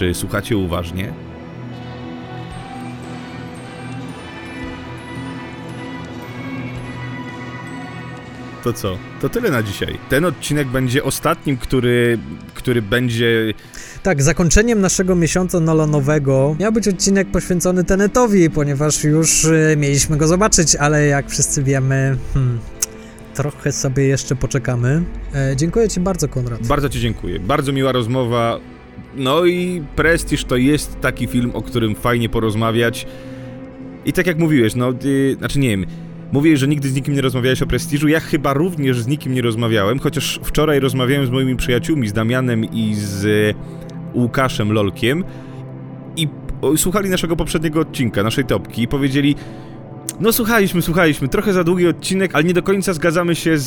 Czy słuchacie uważnie? To co? To tyle na dzisiaj. Ten odcinek będzie ostatnim, który, który będzie. Tak, zakończeniem naszego miesiąca Nolanowego miał być odcinek poświęcony Tenetowi, ponieważ już y, mieliśmy go zobaczyć, ale jak wszyscy wiemy, hmm, trochę sobie jeszcze poczekamy. E, dziękuję Ci bardzo, Konrad. Bardzo Ci dziękuję. Bardzo miła rozmowa. No i Prestige to jest taki film, o którym fajnie porozmawiać. I tak jak mówiłeś, no, ty, znaczy nie wiem, mówiłeś, że nigdy z nikim nie rozmawiałeś o Prestiżu. Ja chyba również z nikim nie rozmawiałem, chociaż wczoraj rozmawiałem z moimi przyjaciółmi, z Damianem i z Łukaszem Lolkiem i słuchali naszego poprzedniego odcinka, naszej topki i powiedzieli no słuchaliśmy, słuchaliśmy, trochę za długi odcinek, ale nie do końca zgadzamy się z,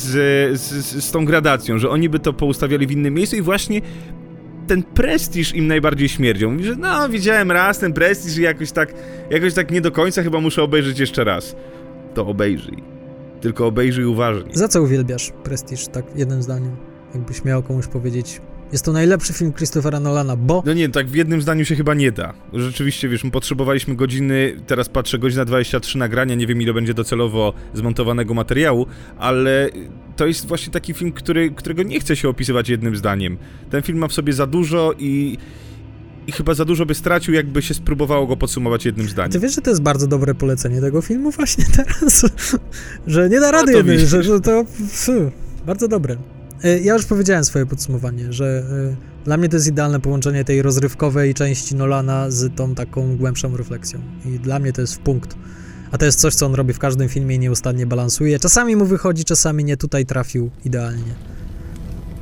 z, z tą gradacją, że oni by to poustawiali w innym miejscu i właśnie ten prestiż im najbardziej śmierdził. Mówi, że no, widziałem raz ten prestiż i jakoś tak, jakoś tak nie do końca chyba muszę obejrzeć jeszcze raz. To obejrzyj. Tylko obejrzyj uważnie. Za co uwielbiasz prestiż, tak jednym zdaniem? Jakbyś miał komuś powiedzieć, jest to najlepszy film Christophera Nolana, bo... No nie, tak w jednym zdaniu się chyba nie da. Rzeczywiście, wiesz, my potrzebowaliśmy godziny, teraz patrzę, godzina 23 nagrania, nie wiem ile będzie docelowo zmontowanego materiału, ale to jest właśnie taki film, który, którego nie chce się opisywać jednym zdaniem. Ten film ma w sobie za dużo i... I chyba za dużo by stracił, jakby się spróbowało go podsumować jednym zdaniem. Ty wiesz, że to jest bardzo dobre polecenie tego filmu właśnie teraz? że nie da rady no jednym, że, że to... Bardzo dobre. E, ja już powiedziałem swoje podsumowanie, że e, dla mnie to jest idealne połączenie tej rozrywkowej części Nolana z tą taką głębszą refleksją. I dla mnie to jest w punkt. A to jest coś, co on robi w każdym filmie i nieustannie balansuje. Czasami mu wychodzi, czasami nie. Tutaj trafił idealnie.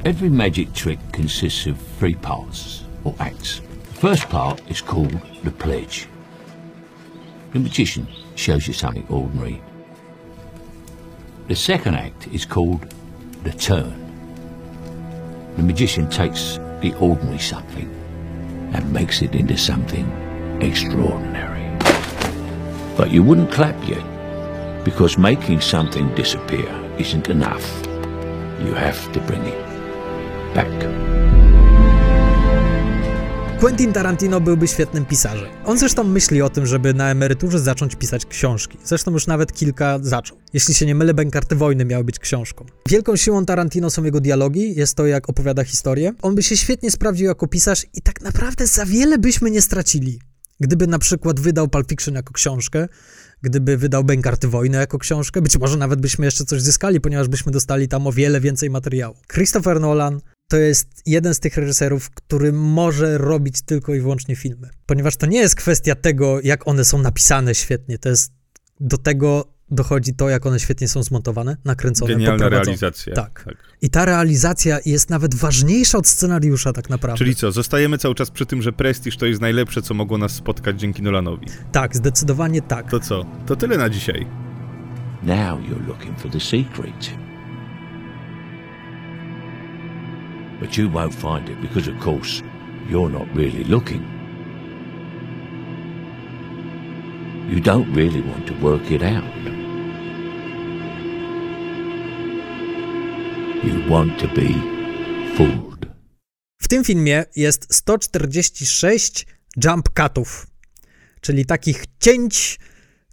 Every magic trick consists of three parts, or acts. The first part is called the pledge. The magician shows you something ordinary. The second act is called the turn. The magician takes the ordinary something and makes it into something extraordinary. But you wouldn't clap yet, because making something disappear isn't enough. You have to bring it back. Quentin Tarantino byłby świetnym pisarzem. On zresztą myśli o tym, żeby na emeryturze zacząć pisać książki. Zresztą już nawet kilka zaczął. Jeśli się nie mylę, Bękarty Wojny miały być książką. Wielką siłą Tarantino są jego dialogi, jest to jak opowiada historię. On by się świetnie sprawdził jako pisarz i tak naprawdę za wiele byśmy nie stracili. Gdyby na przykład wydał Pulp Fiction jako książkę, gdyby wydał Bękarty Wojny jako książkę, być może nawet byśmy jeszcze coś zyskali, ponieważ byśmy dostali tam o wiele więcej materiału. Christopher Nolan to jest jeden z tych reżyserów, który może robić tylko i wyłącznie filmy. Ponieważ to nie jest kwestia tego, jak one są napisane świetnie, to jest do tego dochodzi to, jak one świetnie są zmontowane, nakręcone, Genialna realizacja. Tak. tak. I ta realizacja jest nawet ważniejsza od scenariusza tak naprawdę. Czyli co, zostajemy cały czas przy tym, że Prestige to jest najlepsze, co mogło nas spotkać dzięki Nolanowi. Tak, zdecydowanie tak. To co? To tyle na dzisiaj. Now you're looking for the secret. But you won't find it because, of course, you're not really looking. You don't really want to work it out. You want to be fooled. W tym filmie jest 146 jump cutów, czyli takich cięć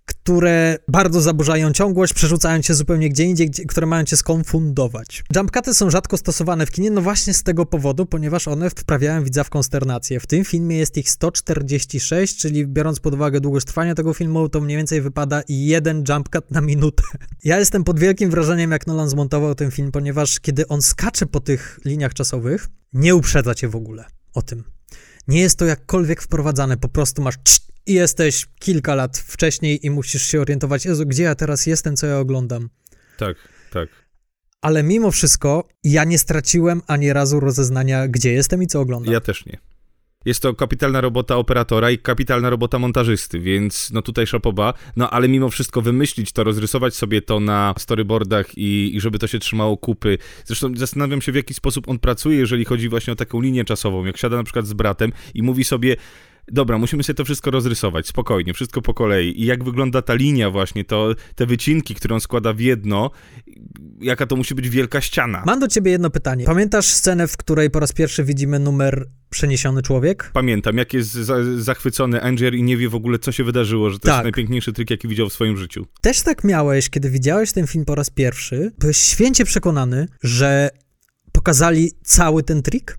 które bardzo zaburzają ciągłość, przerzucają cię zupełnie gdzie indziej, gdzie, które mają cię skonfundować. Jumpcuty są rzadko stosowane w kinie, no właśnie z tego powodu, ponieważ one wprawiają widza w konsternację. W tym filmie jest ich 146, czyli biorąc pod uwagę długość trwania tego filmu, to mniej więcej wypada jeden jumpcut na minutę. Ja jestem pod wielkim wrażeniem, jak Nolan zmontował ten film, ponieważ kiedy on skacze po tych liniach czasowych, nie uprzedza cię w ogóle o tym. Nie jest to jakkolwiek wprowadzane, po prostu masz i jesteś kilka lat wcześniej i musisz się orientować, Jezu, gdzie ja teraz jestem, co ja oglądam. Tak, tak. Ale mimo wszystko ja nie straciłem ani razu rozeznania, gdzie jestem i co oglądam. Ja też nie. Jest to kapitalna robota operatora i kapitalna robota montażysty, więc no tutaj szapoba. No ale mimo wszystko wymyślić to, rozrysować sobie to na storyboardach i, i żeby to się trzymało kupy. Zresztą zastanawiam się, w jaki sposób on pracuje, jeżeli chodzi właśnie o taką linię czasową. Jak siada na przykład z bratem i mówi sobie, dobra, musimy sobie to wszystko rozrysować, spokojnie, wszystko po kolei. I jak wygląda ta linia właśnie, to te wycinki, które on składa w jedno, jaka to musi być wielka ściana. Mam do ciebie jedno pytanie. Pamiętasz scenę, w której po raz pierwszy widzimy numer Przeniesiony Człowiek? Pamiętam, jak jest za zachwycony Angier i nie wie w ogóle, co się wydarzyło, że to Tak. jest najpiękniejszy trik, jaki widział w swoim życiu. Też tak miałeś, kiedy widziałeś ten film po raz pierwszy, byłeś święcie przekonany, że pokazali cały ten trik,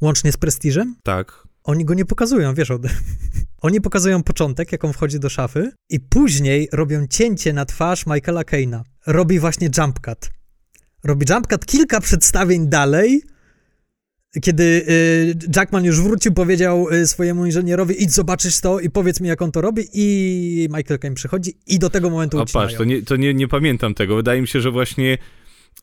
łącznie z prestiżem? Tak. Oni go nie pokazują, wiesz o tym. Oni pokazują początek, jak on wchodzi do szafy i później robią cięcie na twarz Michaela Keina. Robi właśnie jump cut. Robi jump cut kilka przedstawień dalej, kiedy y, Jackman już wrócił, powiedział y, swojemu inżynierowi idź zobaczysz to i powiedz mi, jak on to robi i Michael Caine przychodzi i do tego momentu A ucinają. patrz, to, nie, to nie, nie pamiętam tego. Wydaje mi się, że właśnie,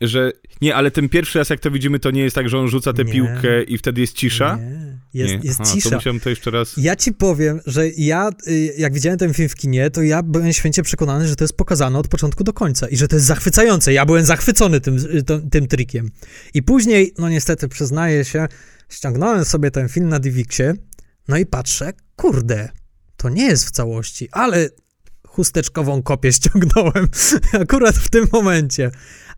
że... Nie, ale ten pierwszy raz, jak to widzimy, to nie jest tak, że on rzuca tę Nie. piłkę i wtedy jest cisza? Nie, jest, Nie. jest Aha, cisza. To musiałem to jeszcze raz... Ja ci powiem, że ja, y, jak widziałem ten film w kinie, to ja byłem święcie przekonany, że to jest pokazane od początku do końca i że to jest zachwycające. Ja byłem zachwycony tym, y, to- tym trikiem. I później, no niestety, przyznaję się, ściągnąłem sobie ten film na DivXie, no i patrzę, kurde, to nie jest w całości, ale chusteczkową kopię ściągnąłem akurat w tym momencie.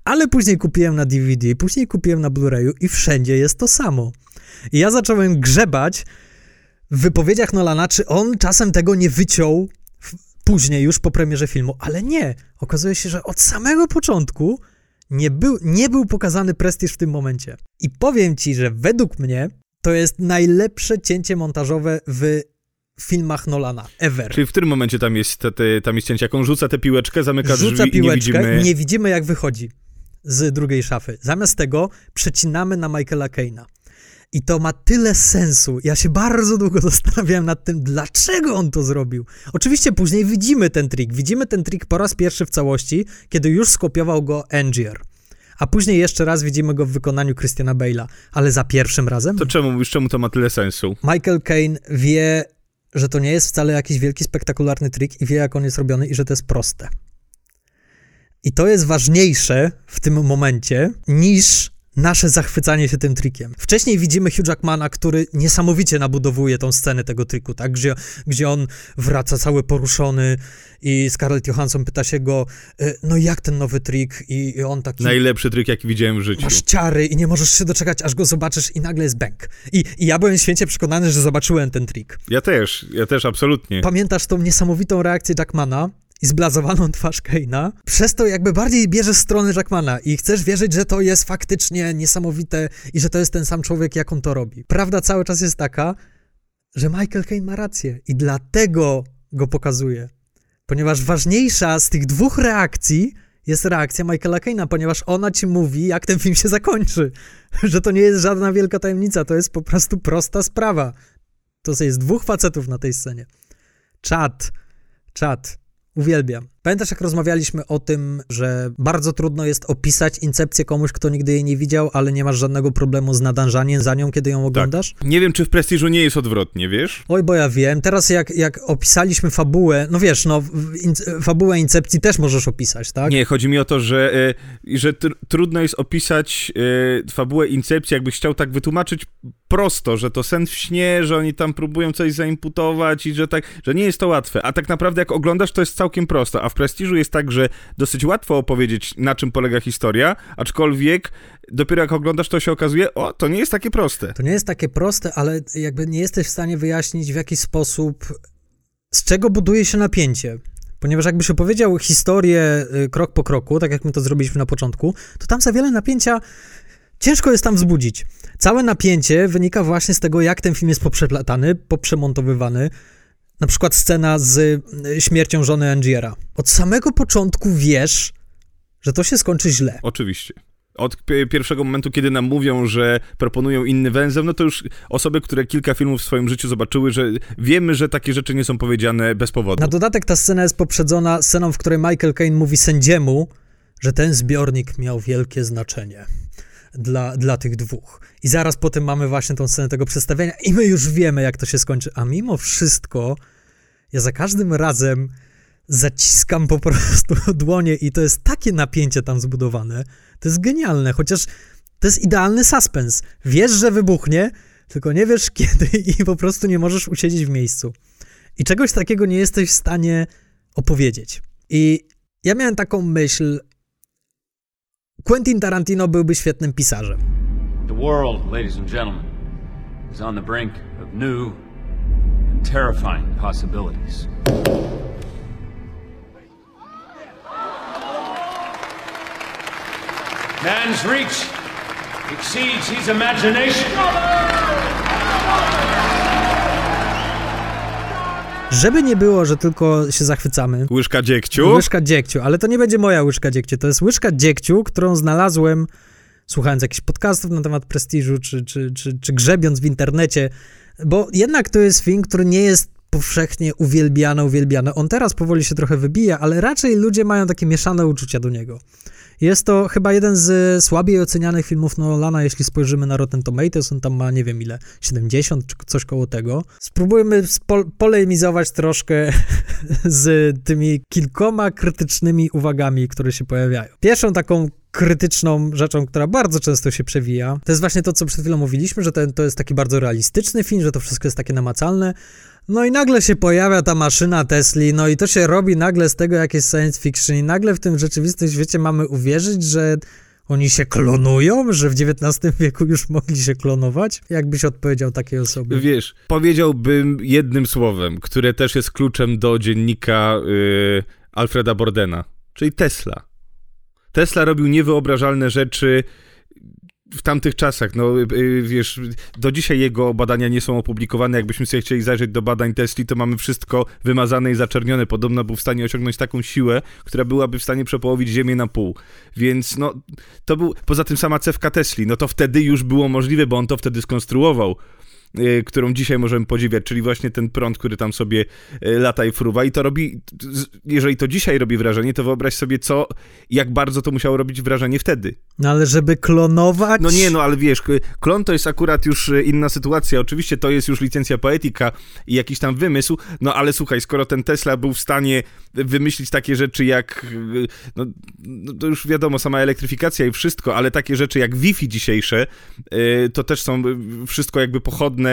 Ale później kupiłem na DVD, później kupiłem na Blu-rayu i wszędzie jest to samo. I ja zacząłem grzebać w wypowiedziach Nolana, czy on czasem tego nie wyciął później już po premierze filmu, ale nie. Okazuje się, że od samego początku nie był, nie był pokazany prestiż w tym momencie. I powiem ci, że według mnie to jest najlepsze cięcie montażowe w filmach Nolana ever. Czyli w którym momencie tam jest, te, te, tam jest cięcie? Jak on rzuca tę piłeczkę, zamyka Rzuca drzwi piłeczkę, i nie widzimy... nie widzimy jak wychodzi z drugiej szafy. Zamiast tego przecinamy na Michaela Keina. I to ma tyle sensu. Ja się bardzo długo zastanawiałem nad tym, dlaczego on to zrobił. Oczywiście później widzimy ten trik. Widzimy ten trik po raz pierwszy w całości, kiedy już skopiował go Angier. A później jeszcze raz widzimy go w wykonaniu Christiana Bale'a. Ale za pierwszym razem To czemu mówisz, czemu to ma tyle sensu? Michael Caine wie, że to nie jest wcale jakiś wielki, spektakularny trik i wie, jak on jest robiony i że to jest proste. I to jest ważniejsze w tym momencie niż nasze zachwycanie się tym trikiem. Wcześniej widzimy Hugh Jackmana, który niesamowicie nabudowuje tą scenę tego triku, tak? Gdzie, gdzie on wraca cały poruszony i Scarlett Johansson pyta się go, e, no jak ten nowy trik? I, i on taki Najlepszy trik, jaki widziałem w życiu. masz ciary i nie możesz się doczekać, aż go zobaczysz i nagle jest bęk. I, I ja byłem święcie przekonany, że zobaczyłem ten trik. Ja też, ja też, absolutnie. Pamiętasz tą niesamowitą reakcję Jackmana i zblazowaną twarz Keina? Przez to jakby bardziej bierzesz stronę Jackmana i chcesz wierzyć, że to jest faktycznie niesamowite i że to jest ten sam człowiek, jak on to robi. Prawda cały czas jest taka, że Michael Caine ma rację i dlatego go pokazuje. Ponieważ ważniejsza z tych dwóch reakcji jest reakcja Michaela Caina, ponieważ ona ci mówi, jak ten film się zakończy. Że to nie jest żadna wielka tajemnica, to jest po prostu prosta sprawa. To jest dwóch facetów na tej scenie. Czad, czad. Uwielbiam. Pamiętasz, jak rozmawialiśmy o tym, że bardzo trudno jest opisać incepcję komuś, kto nigdy jej nie widział, ale nie masz żadnego problemu z nadążaniem za nią, kiedy ją oglądasz? Nie wiem, czy w Prestiżu nie jest odwrotnie, wiesz? Oj, bo ja wiem. Teraz jak, jak opisaliśmy fabułę, no wiesz, no, in, fabułę Incepcji też możesz opisać, tak? Nie, chodzi mi o to, że, e, że tr trudno jest opisać e, fabułę Incepcji, jakbyś chciał tak wytłumaczyć prosto, że to sen w śnie, że oni tam próbują coś zaimputować i że tak, że nie jest to łatwe. A tak naprawdę jak oglądasz, to jest całkiem prosto. A w Prestiżu jest tak, że dosyć łatwo opowiedzieć, na czym polega historia, aczkolwiek dopiero jak oglądasz, to się okazuje, o, to nie jest takie proste. To nie jest takie proste, ale jakby nie jesteś w stanie wyjaśnić, w jaki sposób, z czego buduje się napięcie. Ponieważ jakbyś opowiedział historię y, krok po kroku, tak jak my to zrobiliśmy na początku, to tam za wiele napięcia ciężko jest tam wzbudzić. Całe napięcie wynika właśnie z tego, jak ten film jest poprzeplatany, poprzemontowywany. Na przykład scena z y, śmiercią żony Angiera. Od samego początku wiesz, że to się skończy źle. Oczywiście. Od pi- pierwszego momentu, kiedy nam mówią, że proponują inny węzeł, no to już osoby, które kilka filmów w swoim życiu zobaczyły, że wiemy, że takie rzeczy nie są powiedziane bez powodu. Na dodatek ta scena jest poprzedzona sceną, w której Michael Caine mówi sędziemu, że ten zbiornik miał wielkie znaczenie dla, dla tych dwóch. I zaraz potem mamy właśnie tą scenę tego przedstawienia i my już wiemy, jak to się skończy. A mimo wszystko ja za każdym razem zaciskam po prostu dłonie i to jest takie napięcie tam zbudowane. To jest genialne, chociaż to jest idealny suspens. Wiesz, że wybuchnie, tylko nie wiesz kiedy i po prostu nie możesz usiedzieć w miejscu. I czegoś takiego nie jesteś w stanie opowiedzieć. I ja miałem taką myśl. Quentin Tarantino byłby świetnym pisarzem. The world, ladies and gentlemen, is on the brink of new and terrifying possibilities. Man's reach exceeds his imagination. Żeby nie było, że tylko się zachwycamy. Łyżka dziegciu? Łyżka dziegciu, ale to nie będzie moja łyżka dziegciu, to jest łyżka dziegciu, którą znalazłem słuchając jakichś podcastów na temat prestiżu, czy, czy, czy, czy grzebiąc w internecie, bo jednak to jest film, który nie jest powszechnie uwielbiany, uwielbiany. On teraz powoli się trochę wybija, ale raczej ludzie mają takie mieszane uczucia do niego. Jest to chyba jeden z słabiej ocenianych filmów Nolana, jeśli spojrzymy na Rotten Tomatoes, on tam ma, nie wiem ile, 70 czy coś koło tego. Spróbujmy polemizować troszkę z tymi kilkoma krytycznymi uwagami, które się pojawiają. Pierwszą taką krytyczną rzeczą, która bardzo często się przewija, to jest właśnie to, co przed chwilą mówiliśmy, że ten, to jest taki bardzo realistyczny film, że to wszystko jest takie namacalne, no i nagle się pojawia ta maszyna Tesli, no i to się robi nagle z tego jakieś science fiction i nagle w tym rzeczywistym świecie mamy uwierzyć, że oni się klonują, że w XIX wieku już mogli się klonować? Jakbyś odpowiedział takiej osobie? Wiesz, powiedziałbym jednym słowem, które też jest kluczem do dziennika yy, Alfreda Bordena, czyli Tesla. Tesla robił niewyobrażalne rzeczy w tamtych czasach, no y, wiesz, do dzisiaj jego badania nie są opublikowane. Jakbyśmy sobie chcieli zajrzeć do badań Tesli, to mamy wszystko wymazane i zaczernione. Podobno był w stanie osiągnąć taką siłę, która byłaby w stanie przepołowić Ziemię na pół. Więc no, to był, poza tym sama cewka Tesli, no to wtedy już było możliwe, bo on to wtedy skonstruował. Y, którą dzisiaj możemy podziwiać, czyli właśnie ten prąd, który tam sobie y, lata i fruwa. I to robi, jeżeli to dzisiaj robi wrażenie, to wyobraź sobie co, jak bardzo to musiało robić wrażenie wtedy. No ale żeby klonować... No nie, no ale wiesz, klon to jest akurat już y, inna sytuacja, oczywiście to jest już licencja poetyka i jakiś tam wymysł, no ale słuchaj, skoro ten Tesla był w stanie wymyślić takie rzeczy jak, no, no to już wiadomo, sama elektryfikacja i wszystko, ale takie rzeczy jak Wi-Fi dzisiejsze, to też są wszystko jakby pochodne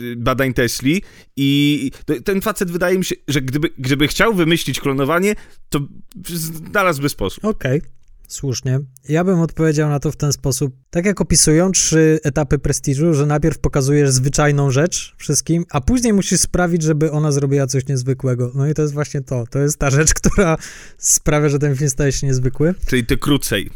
Y, badań Tesli i ten facet wydaje mi się, że gdyby, gdyby chciał wymyślić klonowanie, to znalazłby sposób. Okej. Okay. Słusznie. Ja bym odpowiedział na to w ten sposób. Tak jak opisują trzy etapy prestiżu, że najpierw pokazujesz zwyczajną rzecz wszystkim, a później musisz sprawić, żeby ona zrobiła coś niezwykłego. No i to jest właśnie to. To jest ta rzecz, która sprawia, że ten film staje się niezwykły. Czyli ty krócej.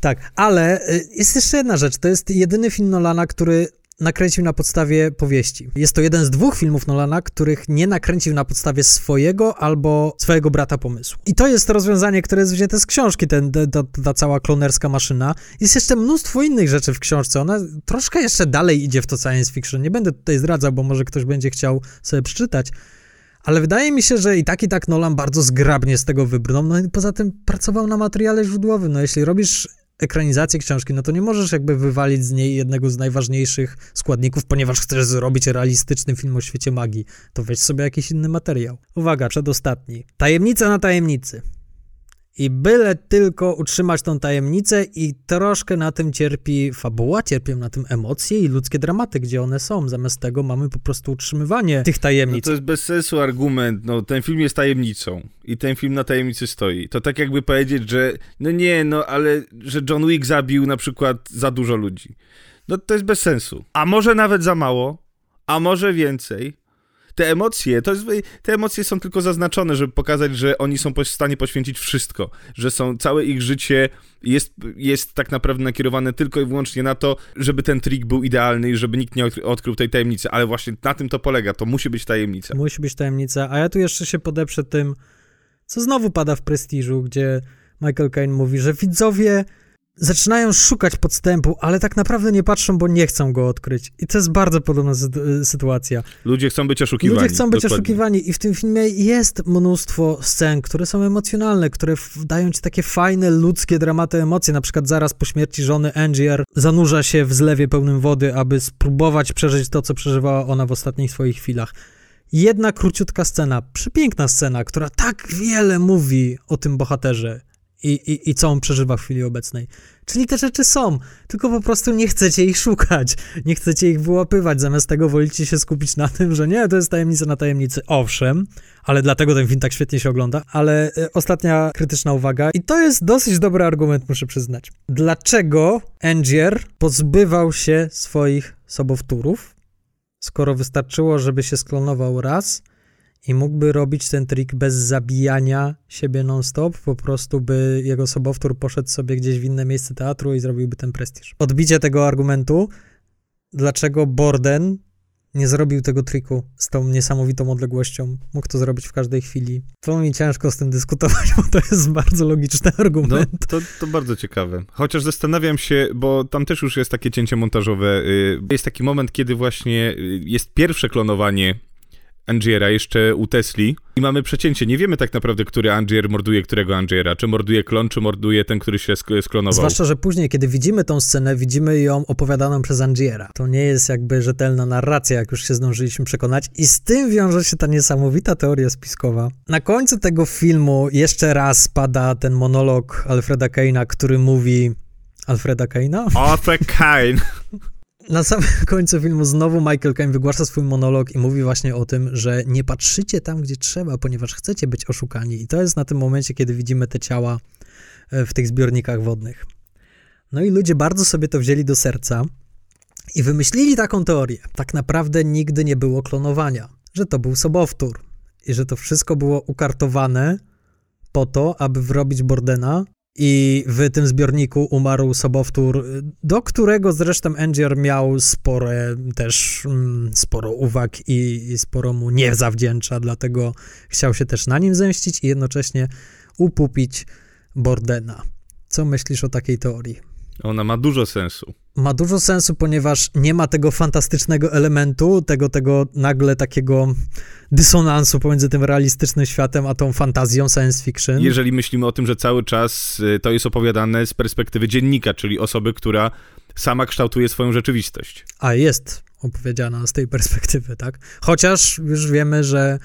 Tak, ale y, jest jeszcze jedna rzecz. To jest jedyny film Nolana, który nakręcił na podstawie powieści. Jest to jeden z dwóch filmów Nolana, których nie nakręcił na podstawie swojego albo swojego brata pomysłu. I to jest rozwiązanie, które jest wzięte z książki, ten, ta, ta cała klonerska maszyna. Jest jeszcze mnóstwo innych rzeczy w książce. Ona troszkę jeszcze dalej idzie w to science fiction. Nie będę tutaj zdradzał, bo może ktoś będzie chciał sobie przeczytać. Ale wydaje mi się, że i tak, i tak Nolan bardzo zgrabnie z tego wybrnął. No i poza tym pracował na materiale źródłowym. No jeśli robisz ekranizację książki, no to nie możesz jakby wywalić z niej jednego z najważniejszych składników, ponieważ chcesz zrobić realistyczny film o świecie magii. To weź sobie jakiś inny materiał. Uwaga, przedostatni. Tajemnica na tajemnicy. I byle tylko utrzymać tą tajemnicę i troszkę na tym cierpi fabuła, cierpią na tym emocje i ludzkie dramaty, gdzie one są. Zamiast tego mamy po prostu utrzymywanie tych tajemnic. No to jest bez sensu argument, no ten film jest tajemnicą i ten film na tajemnicy stoi. To tak jakby powiedzieć, że no nie, no ale że John Wick zabił na przykład za dużo ludzi. No to jest bez sensu. A może nawet za mało, a może więcej te emocje, to jest, te emocje są tylko zaznaczone, żeby pokazać, że oni są w stanie poświęcić wszystko, że są, całe ich życie jest, jest tak naprawdę nakierowane tylko i wyłącznie na to, żeby ten trik był idealny i żeby nikt nie odkrył tej tajemnicy, ale właśnie na tym to polega, to musi być tajemnica. Musi być tajemnica, a ja tu jeszcze się podeprze tym, co znowu pada w prestiżu, gdzie Michael Caine mówi, że widzowie zaczynają szukać podstępu, ale tak naprawdę nie patrzą, bo nie chcą go odkryć. I to jest bardzo podobna y, sytuacja. Ludzie chcą być oszukiwani. Ludzie chcą być dokładnie. oszukiwani i w tym filmie jest mnóstwo scen, które są emocjonalne, które dają ci takie fajne, ludzkie dramaty, emocje. Na przykład zaraz po śmierci żony Angier zanurza się w zlewie pełnym wody, aby spróbować przeżyć to, co przeżywała ona w ostatnich swoich chwilach. Jedna króciutka scena, przepiękna scena, która tak wiele mówi o tym bohaterze i, i, i co on przeżywa w chwili obecnej. Czyli te rzeczy są, tylko po prostu nie chcecie ich szukać, nie chcecie ich wyłapywać, zamiast tego wolicie się skupić na tym, że nie, to jest tajemnica na tajemnicy. Owszem, ale dlatego ten film tak świetnie się ogląda. Ale e, ostatnia krytyczna uwaga, i to jest dosyć dobry argument, muszę przyznać. Dlaczego Angier pozbywał się swoich sobowtórów, skoro wystarczyło, żeby się sklonował raz i mógłby robić ten trik bez zabijania siebie non-stop, po prostu by jego sobowtór poszedł sobie gdzieś w inne miejsce teatru i zrobiłby ten prestiż. Odbicie tego argumentu, dlaczego Borden nie zrobił tego triku z tą niesamowitą odległością. Mógł to zrobić w każdej chwili. To mi ciężko z tym dyskutować, bo to jest bardzo logiczny argument. No, to, to bardzo ciekawe. Chociaż zastanawiam się, bo tam też już jest takie cięcie montażowe. Y, jest taki moment, kiedy właśnie y, jest pierwsze klonowanie Angiera jeszcze u Tesli i mamy przecięcie. Nie wiemy tak naprawdę, który Angier morduje którego Angiera. Czy morduje klon, czy morduje ten, który się sk- sklonował. Zwłaszcza, że później, kiedy widzimy tą scenę, widzimy ją opowiadaną przez Angiera. To nie jest jakby rzetelna narracja, jak już się zdążyliśmy przekonać i z tym wiąże się ta niesamowita teoria spiskowa. Na końcu tego filmu jeszcze raz pada ten monolog Alfreda Kane'a, który mówi... Alfreda Kane'a? Arthur Kane. Na samym końcu filmu znowu Michael Caine wygłasza swój monolog i mówi właśnie o tym, że nie patrzycie tam, gdzie trzeba, ponieważ chcecie być oszukani. I to jest na tym momencie, kiedy widzimy te ciała e, w tych zbiornikach wodnych. No i ludzie bardzo sobie to wzięli do serca i wymyślili taką teorię. Tak naprawdę nigdy nie było klonowania, że to był sobowtór i że to wszystko było ukartowane po to, aby wrobić Bordena i w tym zbiorniku umarł sobowtór, do którego zresztą Angier miał spore też mm, sporo uwag i, i sporo mu nie zawdzięcza, dlatego chciał się też na nim zemścić i jednocześnie upupić Bordena. Co myślisz o takiej teorii? Ona ma dużo sensu. Ma dużo sensu, ponieważ nie ma tego fantastycznego elementu, tego, tego nagle takiego dysonansu pomiędzy tym realistycznym światem a tą fantazją science fiction. Jeżeli myślimy o tym, że cały czas y, to jest opowiadane z perspektywy dziennika, czyli osoby, która sama kształtuje swoją rzeczywistość. A jest opowiedziana z tej perspektywy, tak? Chociaż już wiemy, że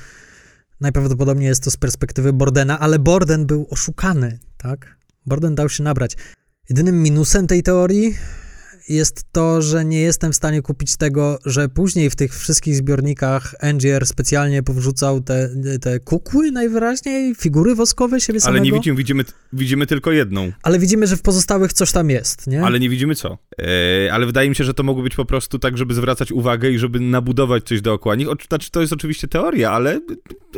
najprawdopodobniej jest to z perspektywy Bordena, ale Borden był oszukany, tak? Borden dał się nabrać. Jedynym minusem tej teorii jest to, że nie jestem w stanie kupić tego, że później w tych wszystkich zbiornikach Angier specjalnie powrzucał te, te kukły najwyraźniej, figury woskowe siebie samego. Ale nie widzimy, widzimy, widzimy tylko jedną. Ale widzimy, że w pozostałych coś tam jest, nie? Ale nie widzimy co. E, ale wydaje mi się, że to mogło być po prostu tak, żeby zwracać uwagę i żeby nabudować coś dookoła nich. Znaczy, to jest oczywiście teoria, ale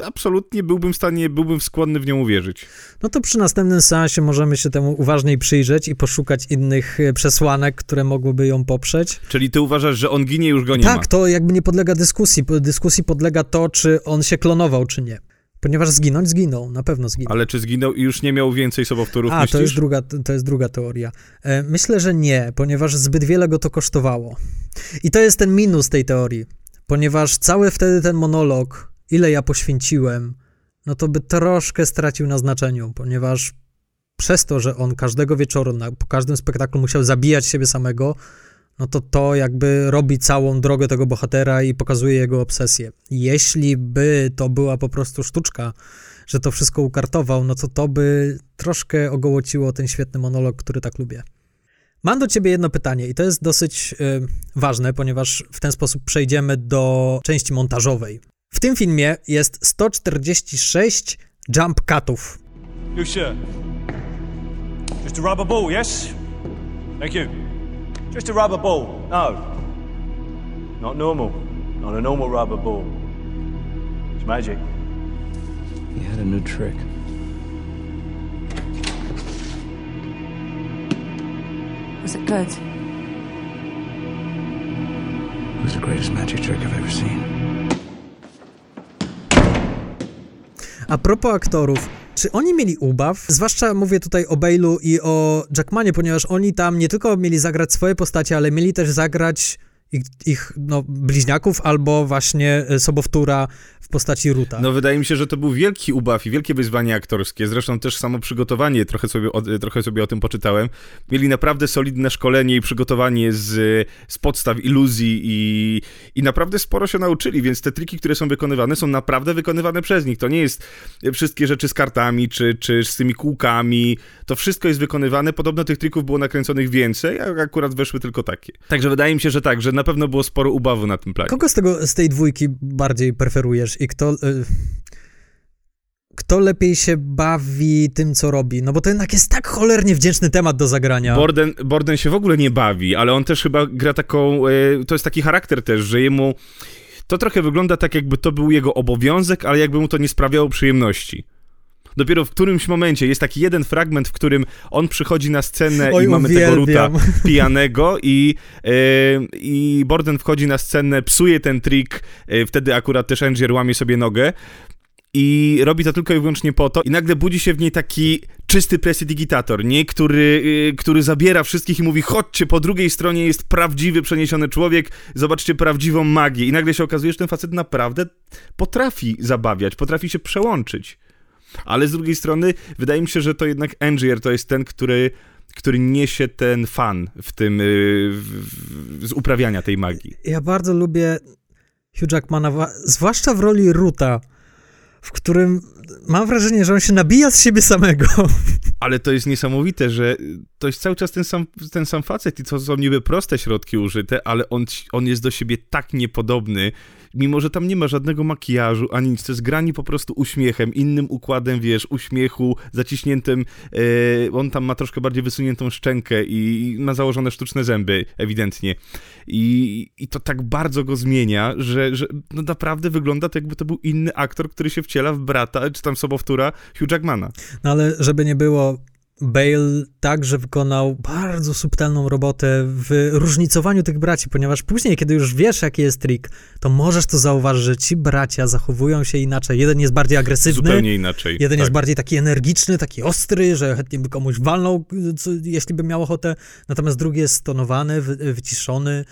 absolutnie byłbym w stanie, byłbym skłonny w nią uwierzyć. No to przy następnym seansie możemy się temu uważniej przyjrzeć i poszukać innych e, przesłanek, które mogłyby ją poprzeć. Czyli ty uważasz, że on ginie, już go nie tak, ma? Tak, to jakby nie podlega dyskusji. Dyskusji podlega to, czy on się klonował, czy nie. Ponieważ zginąć zginął, na pewno zginął. Ale czy zginął i już nie miał więcej sobowtórów, A, myślisz? to jest, druga, to jest druga teoria. E, myślę, że nie, ponieważ zbyt wiele go to kosztowało. I to jest ten minus tej teorii, ponieważ cały wtedy ten monolog, ile ja poświęciłem, no to by troszkę stracił na znaczeniu, ponieważ przez to, że on każdego wieczoru, na, po każdym spektaklu musiał zabijać siebie samego, no to to jakby robi całą drogę tego bohatera i pokazuje jego obsesję. Jeśli by to była po prostu sztuczka, że to wszystko ukartował, no to to by troszkę ogołociło ten świetny monolog, który tak lubię. Mam do ciebie jedno pytanie i to jest dosyć y, ważne, ponieważ w ten sposób przejdziemy do części montażowej. W tym filmie jest 146 jump cutów. You sure? Just a rubber ball, yes? Thank you. Just a rubber ball. No. Not normal. Not a normal rubber ball. It's magic. He had a new trick. Was it good? It was the greatest magic trick I've ever seen. A propos aktorów, czy oni mieli ubaw? Zwłaszcza mówię tutaj o Bale'u i o Jackmanie, ponieważ oni tam nie tylko mieli zagrać swoje postacie, ale mieli też zagrać ich, ich no, bliźniaków albo właśnie e, sobowtóra w postaci Ruta. No wydaje mi się, że to był wielki ubaw i wielkie wyzwanie aktorskie. Zresztą też samo przygotowanie, trochę sobie, o, trochę sobie o tym poczytałem. Mieli naprawdę solidne szkolenie i przygotowanie z, z podstaw iluzji i, i naprawdę sporo się nauczyli, więc te triki, które są wykonywane, są naprawdę wykonywane przez nich. To nie jest wszystkie rzeczy z kartami, czy, czy z tymi kółkami. To wszystko jest wykonywane. Podobno tych trików było nakręconych więcej, a akurat weszły tylko takie. Także wydaje mi się, że tak, że na pewno było sporo ubawu na tym planie. Kogo z, tego, z tej dwójki bardziej preferujesz i kto... Y kto lepiej się bawi tym, co robi? No bo to jednak jest tak cholernie wdzięczny temat do zagrania. Borden, Borden się w ogóle nie bawi, ale on też chyba gra taką, e, to jest taki charakter też, że jemu to trochę wygląda tak, jakby to był jego obowiązek, ale jakby mu to nie sprawiało przyjemności. Dopiero w którymś momencie jest taki jeden fragment, w którym on przychodzi na scenę Oj, i mamy uwielbiam. tego Ruta pijanego i, e, i Borden wchodzi na scenę, psuje ten trik, e, wtedy akurat też Angier łamie sobie nogę i robi to tylko i wyłącznie po to i nagle budzi się w niej taki czysty prestidigitator, nie? Który, yy, który zabiera wszystkich i mówi chodźcie, po drugiej stronie jest prawdziwy przeniesiony człowiek, zobaczcie prawdziwą magię i nagle się okazuje, że ten facet naprawdę potrafi zabawiać, potrafi się przełączyć. Ale z drugiej strony wydaje mi się, że to jednak Angier to jest ten, który który niesie ten fan w tym, yy, w, w, z uprawiania tej magii. Ja bardzo lubię Hugh Jackmana, zwłaszcza w roli Ruta, w którym mam wrażenie, że on się nabija z siebie samego. Ale to jest niesamowite, że to jest cały czas ten sam, ten sam facet i to są niby proste środki użyte, ale on, on jest do siebie tak niepodobny, mimo że tam nie ma żadnego makijażu ani nic, to jest grani po prostu uśmiechem, innym układem, wiesz, uśmiechu, zaciśniętym, e, on tam ma troszkę bardziej wysuniętą szczękę i ma założone sztuczne zęby, ewidentnie. I, i to tak bardzo go zmienia, że, że no naprawdę wygląda to jakby to był inny aktor, który się wciela w brata, czy tam sobowtóra Hugh Jackmana. No ale żeby nie było, Bale także wykonał bardzo subtelną robotę w różnicowaniu tych braci, ponieważ później, kiedy już wiesz, jaki jest trik, to możesz to zauważyć, że ci bracia zachowują się inaczej. Jeden jest bardziej agresywny, Zupełnie inaczej. jeden tak. jest bardziej taki energiczny, taki ostry, że chętnie by komuś walnął, co, jeśli by miał ochotę, natomiast drugi jest stonowany, wy, wyciszony,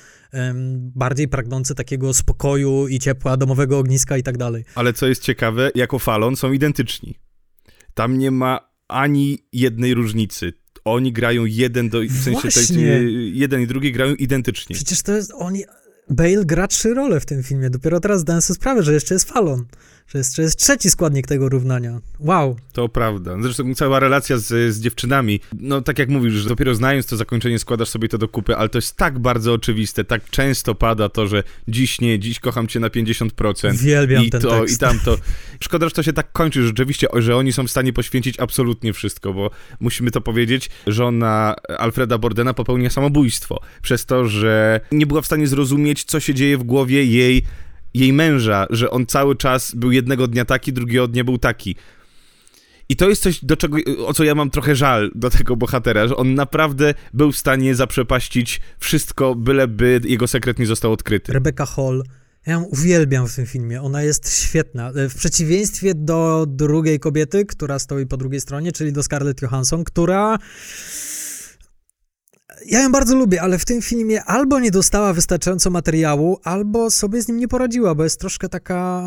bardziej pragnący takiego spokoju i ciepła, domowego ogniska i tak dalej. Ale co jest ciekawe, jako Falon są identyczni. Tam nie ma ani jednej różnicy. Oni grają jeden do... W sensie to, jeden i drugi grają identycznie. Przecież to jest, oni, Bale gra trzy role w tym filmie, dopiero teraz zdałem sobie sprawę, że jeszcze jest Fallon, że jeszcze jest trzeci składnik tego równania. Wow. To prawda. Zresztą cała relacja z, z dziewczynami, no tak jak mówisz, że dopiero znając to zakończenie składasz sobie to do kupy, ale to jest tak bardzo oczywiste, tak często pada to, że dziś nie, dziś kocham cię na 50%. Uwielbiam I ten to, tekst. i tamto. Szkoda, że to się tak kończy rzeczywiście, że oni są w stanie poświęcić absolutnie wszystko, bo musimy to powiedzieć, żona Alfreda Bordena popełnia samobójstwo przez to, że nie była w stanie zrozumieć, co się dzieje w głowie jej jej męża, że on cały czas był jednego dnia taki, drugiego dnia był taki. I to jest coś, do czego, o co ja mam trochę żal do tego bohatera, że on naprawdę był w stanie zaprzepaścić wszystko, byleby jego sekret nie został odkryty. Rebecca Hall. Ja ją uwielbiam w tym filmie, ona jest świetna. W przeciwieństwie do drugiej kobiety, która stoi po drugiej stronie, czyli do Scarlett Johansson, która... Ja ją bardzo lubię, ale w tym filmie albo nie dostała wystarczająco materiału, albo sobie z nim nie poradziła, bo jest troszkę taka,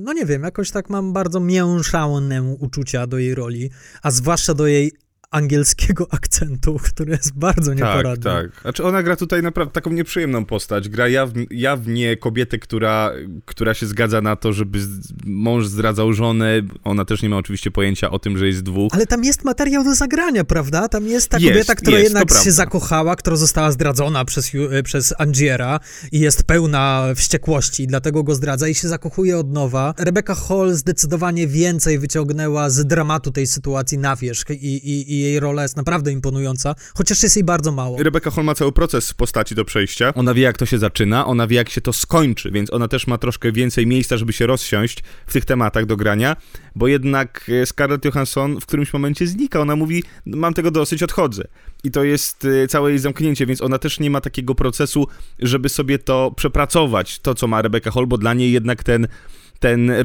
no nie wiem, jakoś tak mam bardzo mięszane uczucia do jej roli, a zwłaszcza do jej angielskiego akcentu, który jest bardzo Tak, nieporadny. tak. Znaczy ona gra tutaj naprawdę taką nieprzyjemną postać. Gra jaw, jawnie kobietę, która, która się zgadza na to, żeby mąż zdradzał żonę. Ona też nie ma oczywiście pojęcia o tym, że jest dwóch. Ale tam jest materiał do zagrania, prawda? Tam jest ta Jest, kobieta, która jest, jednak się prawda. zakochała, która została zdradzona przez, e, przez Angiera i jest pełna wściekłości, dlatego go zdradza i się zakochuje od nowa. Rebecca Hall zdecydowanie więcej wyciągnęła z dramatu tej sytuacji na wierzch i, i, i jej rola jest naprawdę imponująca, chociaż jest jej bardzo mało. Rebecca Hall ma cały proces postaci do przejścia. Ona wie, jak to się zaczyna, ona wie, jak się to skończy, więc ona też ma troszkę więcej miejsca, żeby się rozsiąść w tych tematach do grania, bo jednak e, Scarlett Johansson w którymś momencie znika. Ona mówi, mam tego dosyć, odchodzę. I to jest e, całe jej zamknięcie, więc ona też nie ma takiego procesu, żeby sobie to przepracować, to co ma Rebecca Hall, bo dla niej jednak ten ten, y,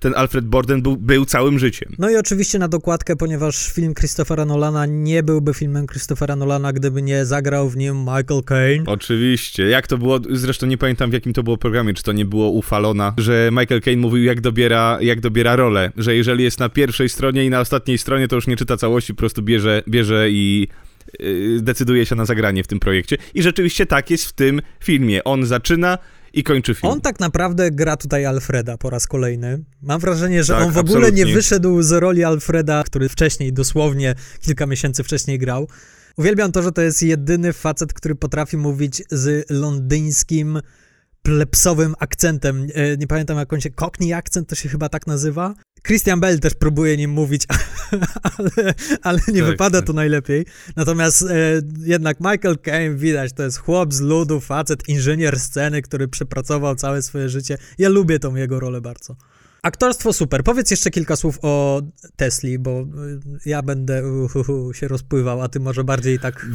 ten Alfred Borden był, był całym życiem. No i oczywiście na dokładkę, ponieważ film Christophera Nolana nie byłby filmem Christophera Nolana, gdyby nie zagrał w nim Michael Caine. Oczywiście. Jak to było, zresztą nie pamiętam w jakim to było programie, czy to nie było ufalona, że Michael Caine mówił jak dobiera, jak dobiera rolę, że jeżeli jest na pierwszej stronie i na ostatniej stronie, to już nie czyta całości, po prostu bierze, bierze i yy, decyduje się na zagranie w tym projekcie. I rzeczywiście tak jest w tym filmie. On zaczyna i kończy film. On tak naprawdę gra tutaj Alfreda po raz kolejny. Mam wrażenie, że Tak, on w ogóle absolutnie. nie wyszedł z roli Alfreda, który wcześniej, dosłownie kilka miesięcy wcześniej grał. Uwielbiam to, że to jest jedyny facet, który potrafi mówić z londyńskim plepsowym akcentem. E, Nie pamiętam jak on się... Cockney akcent to się chyba tak nazywa. Christian Bell też próbuje nim mówić, ale, ale nie Tak, wypada tak. to najlepiej. Natomiast e, jednak Michael Caine widać, to jest chłop z ludu, facet, inżynier sceny, który przepracował całe swoje życie. Ja lubię tą jego rolę bardzo. Aktorstwo super. Powiedz jeszcze kilka słów o Tesli, bo y, ja będę uhuhu, się rozpływał, a ty może bardziej tak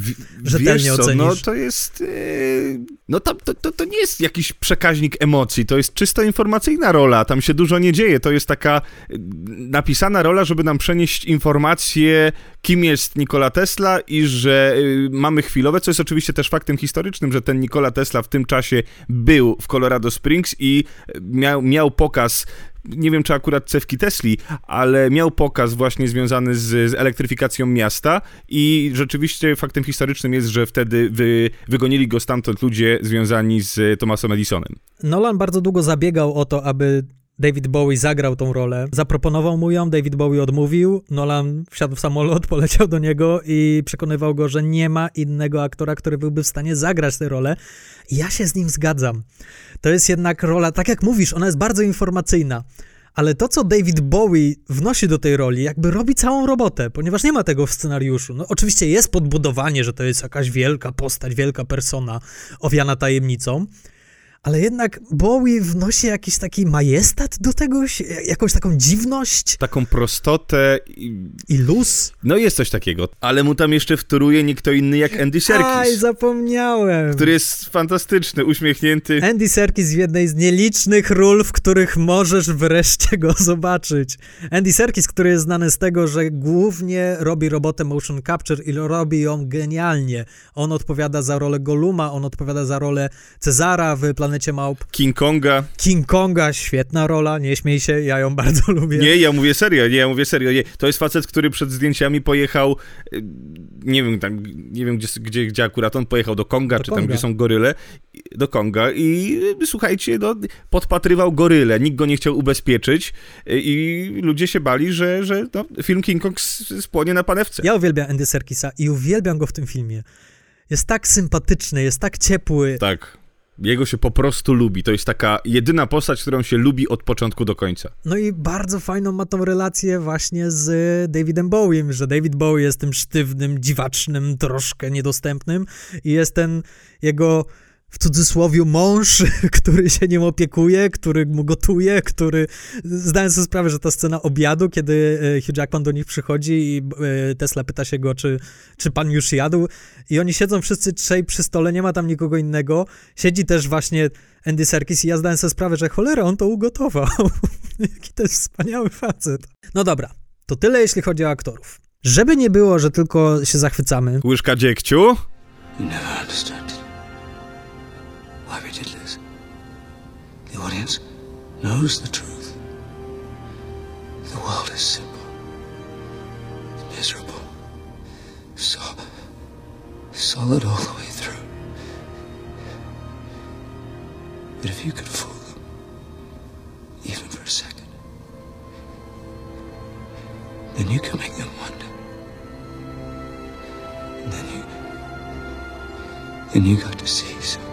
rzetelnie wiesz co, ocenisz. no to jest... Yy, no tam, to, to, to nie jest jakiś przekaźnik emocji, to jest czysto informacyjna rola, tam się dużo nie dzieje, to jest taka yy, napisana rola, żeby nam przenieść informację, kim jest Nikola Tesla i że mamy chwilowe, co jest oczywiście też faktem historycznym, że ten Nikola Tesla w tym czasie był w Colorado Springs i miał, miał pokaz nie wiem czy akurat cewki Tesli, ale miał pokaz właśnie związany z, z elektryfikacją miasta i rzeczywiście faktem historycznym jest, że wtedy wy, wygonili go stamtąd ludzie związani z Thomasem Edisonem. Nolan bardzo długo zabiegał o to, aby David Bowie zagrał tą rolę. Zaproponował mu ją, David Bowie odmówił. Nolan wsiadł w samolot, poleciał do niego i przekonywał go, że nie ma innego aktora, który byłby w stanie zagrać tę rolę. I ja się z nim zgadzam. To jest jednak rola, tak jak mówisz, ona jest bardzo informacyjna. Ale to, co David Bowie wnosi do tej roli, jakby robi całą robotę, ponieważ nie ma tego w scenariuszu. No, oczywiście jest podbudowanie, że to jest jakaś wielka postać, wielka persona owiana tajemnicą, ale jednak Bowie wnosi jakiś taki majestat do tego, jakąś taką dziwność Taką prostotę i... i luz. No jest coś takiego, ale mu tam jeszcze wtóruje nie kto inny jak Andy Aj, Serkis, zapomniałem. który jest fantastyczny, uśmiechnięty. Andy Serkis w jednej z nielicznych ról, w których możesz wreszcie go zobaczyć. Andy Serkis, który jest znany z tego, że głównie robi robotę motion capture i robi ją genialnie. On odpowiada za rolę Goluma, on odpowiada za rolę Cezara w Planecie Małp. King Konga. King Konga, świetna rola, nie śmiej się, ja ją bardzo lubię. Nie, ja mówię serio, nie, ja mówię serio. Nie. To jest facet, który przed zdjęciami pojechał, y, nie wiem, tam, nie wiem gdzie, gdzie, gdzie akurat on pojechał, do Konga, Do czy tam, Konga. gdzie są goryle, do Konga i y, słuchajcie, no, podpatrywał goryle, nikt go nie chciał ubezpieczyć y, i ludzie się bali, że, że no, film King Kong spłonie na panewce. Ja uwielbiam Andy Serkisa i uwielbiam go w tym filmie. Jest tak sympatyczny, jest tak ciepły. Tak. Jego się po prostu lubi. To jest taka jedyna postać, którą się lubi od początku do końca. No i bardzo fajną ma tą relację właśnie z Davidem Bowiem, że David Bowie jest tym sztywnym, dziwacznym, troszkę niedostępnym i jest ten jego w cudzysłowie mąż, który się nim opiekuje, który mu gotuje, który zdając sobie sprawę, że ta scena obiadu, kiedy e, Hugh Jackman do nich przychodzi i e, Tesla pyta się go, czy, czy pan już jadł i oni siedzą wszyscy trzej przy stole, nie ma tam nikogo innego. Siedzi też właśnie Andy Serkis i ja zdałem sobie sprawę, że cholera, on to ugotował. Jaki to jest wspaniały facet. No dobra, to tyle jeśli chodzi o aktorów. Żeby nie było, że tylko się zachwycamy, Łyżka dziegciu? You never understood why we did this. The audience knows the truth. The world is simple, miserable, so solid all the way through. But if you could fool them, even for a second, then you can make them wonder. And then you and you got to see something.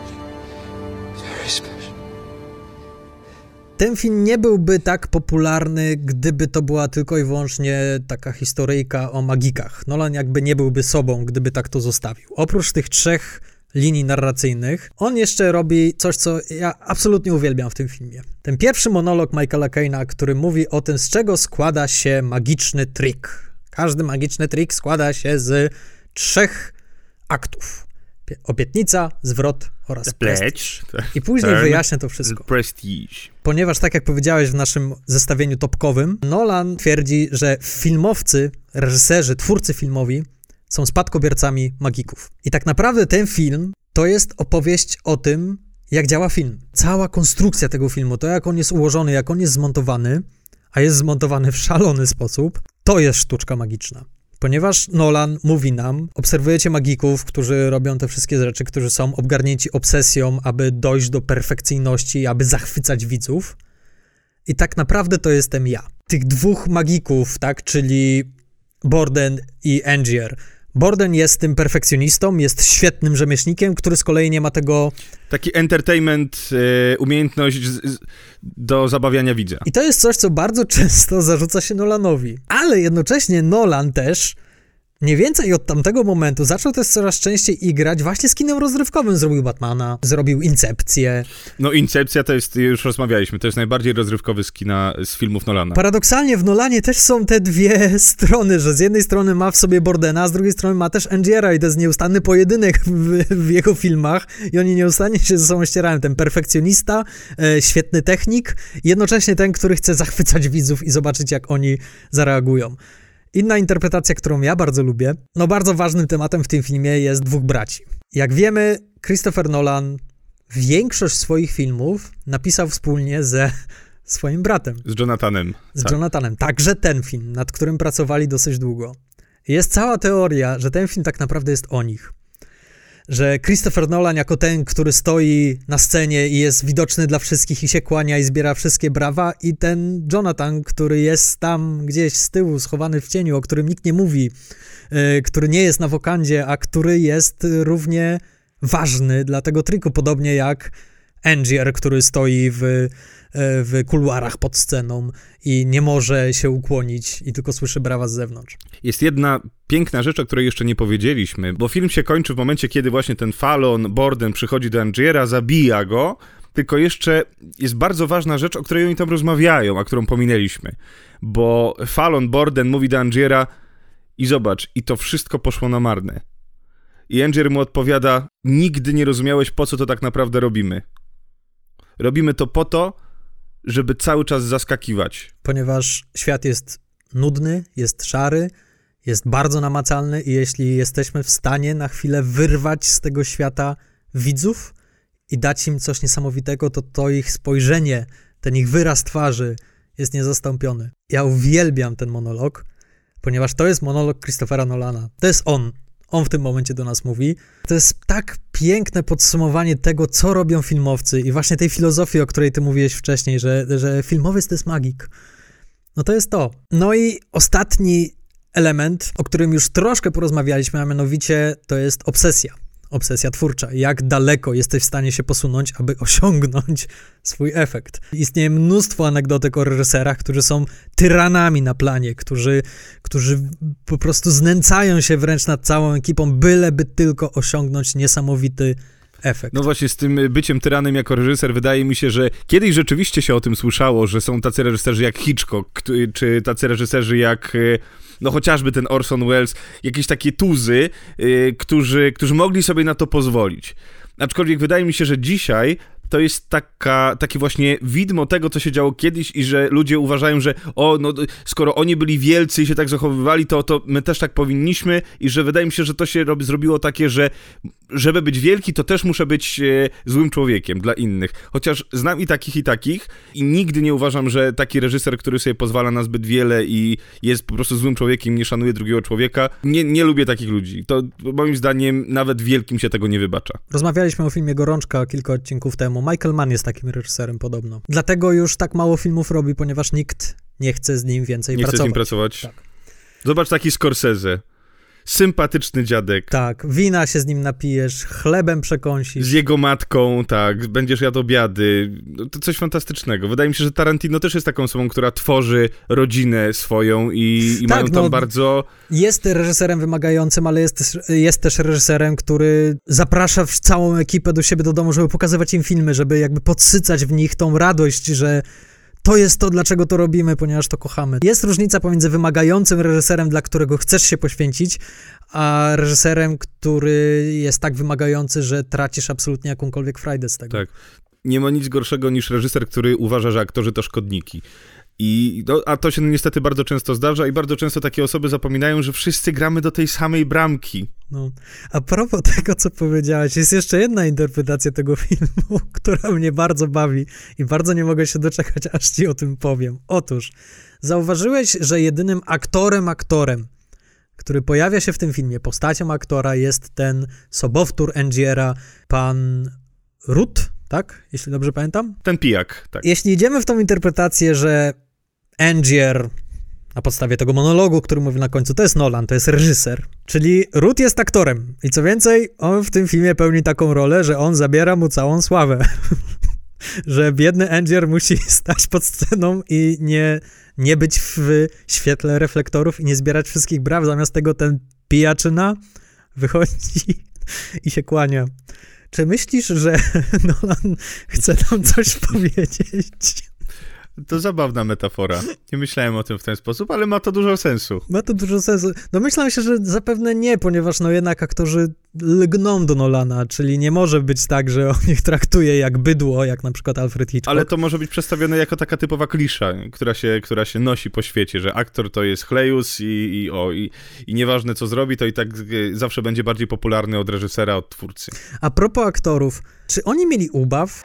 Ten film nie byłby tak popularny, gdyby to była tylko i wyłącznie taka historyjka o magikach. Nolan jakby nie byłby sobą, gdyby tak to zostawił. Oprócz tych trzech linii narracyjnych, on jeszcze robi coś, co ja absolutnie uwielbiam w tym filmie. Ten pierwszy monolog Michaela Caina, który mówi o tym, z czego składa się magiczny trik. Każdy magiczny trik składa się z trzech aktów. Obietnica, zwrot oraz Pledge. Prestige. I później Turn. wyjaśnię to wszystko. Prestige. Ponieważ, tak jak powiedziałeś w naszym zestawieniu topkowym, Nolan twierdzi, że filmowcy, reżyserzy, twórcy filmowi są spadkobiercami magików. I tak naprawdę ten film to jest opowieść o tym, jak działa film. Cała konstrukcja tego filmu, to jak on jest ułożony, jak on jest zmontowany, a jest zmontowany w szalony sposób, to jest sztuczka magiczna. Ponieważ Nolan mówi nam, obserwujecie magików, którzy robią te wszystkie rzeczy, którzy są obgarnięci obsesją, aby dojść do perfekcyjności, aby zachwycać widzów. I tak naprawdę to jestem ja. Tych dwóch magików, tak, czyli Borden i Angier. Borden jest tym perfekcjonistą, jest świetnym rzemieślnikiem, który z kolei nie ma tego. Taki entertainment, e, umiejętność z, z, do zabawiania widza. I to jest coś, co bardzo często zarzuca się Nolanowi. Ale jednocześnie Nolan też mniej więcej od tamtego momentu zaczął też coraz częściej igrać właśnie z kinem rozrywkowym. Zrobił Batmana, zrobił Incepcję. No Incepcja to jest, już rozmawialiśmy, to jest najbardziej rozrywkowy z kina, z filmów Nolana. Paradoksalnie w Nolanie też są te dwie strony, że z jednej strony ma w sobie Bordena, a z drugiej strony ma też Angiera i to jest nieustanny pojedynek w, w jego filmach i oni nieustannie się ze sobą ścierają. Ten perfekcjonista, e, świetny technik, jednocześnie ten, który chce zachwycać widzów i zobaczyć, jak oni zareagują. Inna interpretacja, którą ja bardzo lubię, no bardzo ważnym tematem w tym filmie jest dwóch braci. Jak wiemy, Christopher Nolan większość swoich filmów napisał wspólnie ze swoim bratem, Z Jonathanem. z Tak. Jonathanem. Także ten film, nad którym pracowali dosyć długo. Jest cała teoria, że ten film tak naprawdę jest o nich. Że Christopher Nolan jako ten, który stoi na scenie i jest widoczny dla wszystkich i się kłania i zbiera wszystkie brawa i ten Jonathan, który jest tam gdzieś z tyłu, schowany w cieniu, o którym nikt nie mówi, yy, który nie jest na wokandzie, a który jest równie ważny dla tego triku, podobnie jak Angier, który stoi w, e, w kuluarach pod sceną i nie może się ukłonić i tylko słyszy brawa z zewnątrz. Jest jedna piękna rzecz, o której jeszcze nie powiedzieliśmy, bo film się kończy w momencie, kiedy właśnie ten Fallon, Borden przychodzi do Angiera, zabija go, tylko jeszcze jest bardzo ważna rzecz, o której oni tam rozmawiają, a którą pominęliśmy, bo Fallon, Borden mówi do Angiera i zobacz, i to wszystko poszło na marne. I Angier mu odpowiada, nigdy nie rozumiałeś, po co to tak naprawdę robimy. Robimy to po to, żeby cały czas zaskakiwać. Ponieważ świat jest nudny, jest szary, jest bardzo namacalny i jeśli jesteśmy w stanie na chwilę wyrwać z tego świata widzów i dać im coś niesamowitego, to to ich spojrzenie, ten ich wyraz twarzy jest niezastąpiony. Ja uwielbiam ten monolog, ponieważ to jest monolog Christophera Nolana. To jest on. On w tym momencie do nas mówi. To jest tak piękne podsumowanie tego, co robią filmowcy i właśnie tej filozofii, o której ty mówiłeś wcześniej, że, że filmowiec to jest magik. No to jest to. No i ostatni element, o którym już troszkę porozmawialiśmy, a mianowicie to jest obsesja. Obsesja twórcza. Jak daleko jesteś w stanie się posunąć, aby osiągnąć swój efekt. Istnieje mnóstwo anegdotek o reżyserach, którzy są tyranami na planie, którzy, którzy po prostu znęcają się wręcz nad całą ekipą, byleby tylko osiągnąć niesamowity efekt. No właśnie z tym byciem tyranem jako reżyser wydaje mi się, że kiedyś rzeczywiście się o tym słyszało, że są tacy reżyserzy jak Hitchcock, czy tacy reżyserzy jak e, no chociażby ten Orson Welles, jakieś takie tuzy, e, którzy, którzy mogli sobie na to pozwolić. Aczkolwiek wydaje mi się, że dzisiaj to jest taka, takie właśnie widmo tego, co się działo kiedyś i że ludzie uważają, że o, no skoro oni byli wielcy i się tak zachowywali, to, to my też tak powinniśmy i że wydaje mi się, że to się robi, zrobiło takie, że żeby być wielki, to też muszę być e, złym człowiekiem dla innych. Chociaż znam i takich, i takich i nigdy nie uważam, że taki reżyser, który sobie pozwala na zbyt wiele i jest po prostu złym człowiekiem, nie szanuje drugiego człowieka, nie, nie lubię takich ludzi. To moim zdaniem nawet wielkim się tego nie wybacza. Rozmawialiśmy o filmie Gorączka kilka odcinków temu. Michael Mann jest takim reżyserem podobno. Dlatego już tak mało filmów robi, ponieważ nikt nie chce z nim więcej Nie chcę z pracować. nim pracować. Tak. Zobacz taki Scorsese. Sympatyczny dziadek. Tak, wina się z nim napijesz, chlebem przekąsisz. Z jego matką, tak, będziesz jadł obiady. No, to coś fantastycznego. Wydaje mi się, że Tarantino też jest taką osobą, która tworzy rodzinę swoją i, i Tak, mają tam no, bardzo. Jest reżyserem wymagającym, ale jest też, jest też reżyserem, który zaprasza całą ekipę do siebie do domu, żeby pokazywać im filmy, żeby jakby podsycać w nich tą radość, że to jest to, dlaczego to robimy, ponieważ to kochamy. Jest różnica pomiędzy wymagającym reżyserem, dla którego chcesz się poświęcić, a reżyserem, który jest tak wymagający, że tracisz absolutnie jakąkolwiek frajdę z tego. Tak. Nie ma nic gorszego niż reżyser, który uważa, że aktorzy to szkodniki. I, no, a to się niestety bardzo często zdarza i bardzo często takie osoby zapominają, że wszyscy gramy do tej samej bramki. No. A propos tego, co powiedziałeś, jest jeszcze jedna interpretacja tego filmu, która mnie bardzo bawi i bardzo nie mogę się doczekać, aż ci o tym powiem. Otóż, zauważyłeś, że jedynym aktorem, aktorem, który pojawia się w tym filmie, postacią aktora jest ten sobowtór Angiera, pan Ruth, tak? Jeśli dobrze pamiętam? Ten pijak, tak. Jeśli idziemy w tą interpretację, że Angier na podstawie tego monologu, który mówi na końcu, to jest Nolan, to jest reżyser. Czyli Ruth jest aktorem. I co więcej, on w tym filmie pełni taką rolę, że on zabiera mu całą sławę. że biedny Angier musi stać pod sceną i nie, nie być w świetle reflektorów i nie zbierać wszystkich braw. Zamiast tego ten pijaczyna wychodzi i się kłania. Czy myślisz, że Nolan chce nam coś powiedzieć? To zabawna metafora. Nie myślałem o tym w ten sposób, ale ma to dużo sensu. Ma to dużo sensu. Domyślam się, że zapewne nie, ponieważ no jednak aktorzy lgną do Nolana, czyli nie może być tak, że on ich traktuje jak bydło, jak na przykład Alfred Hitchcock. Ale to może być przedstawione jako taka typowa klisza, która się, która się nosi po świecie, że aktor to jest chlejus i, i, o, i, i nieważne co zrobi, to i tak e, zawsze będzie bardziej popularny od reżysera, od twórcy. A propos aktorów, czy oni mieli ubaw?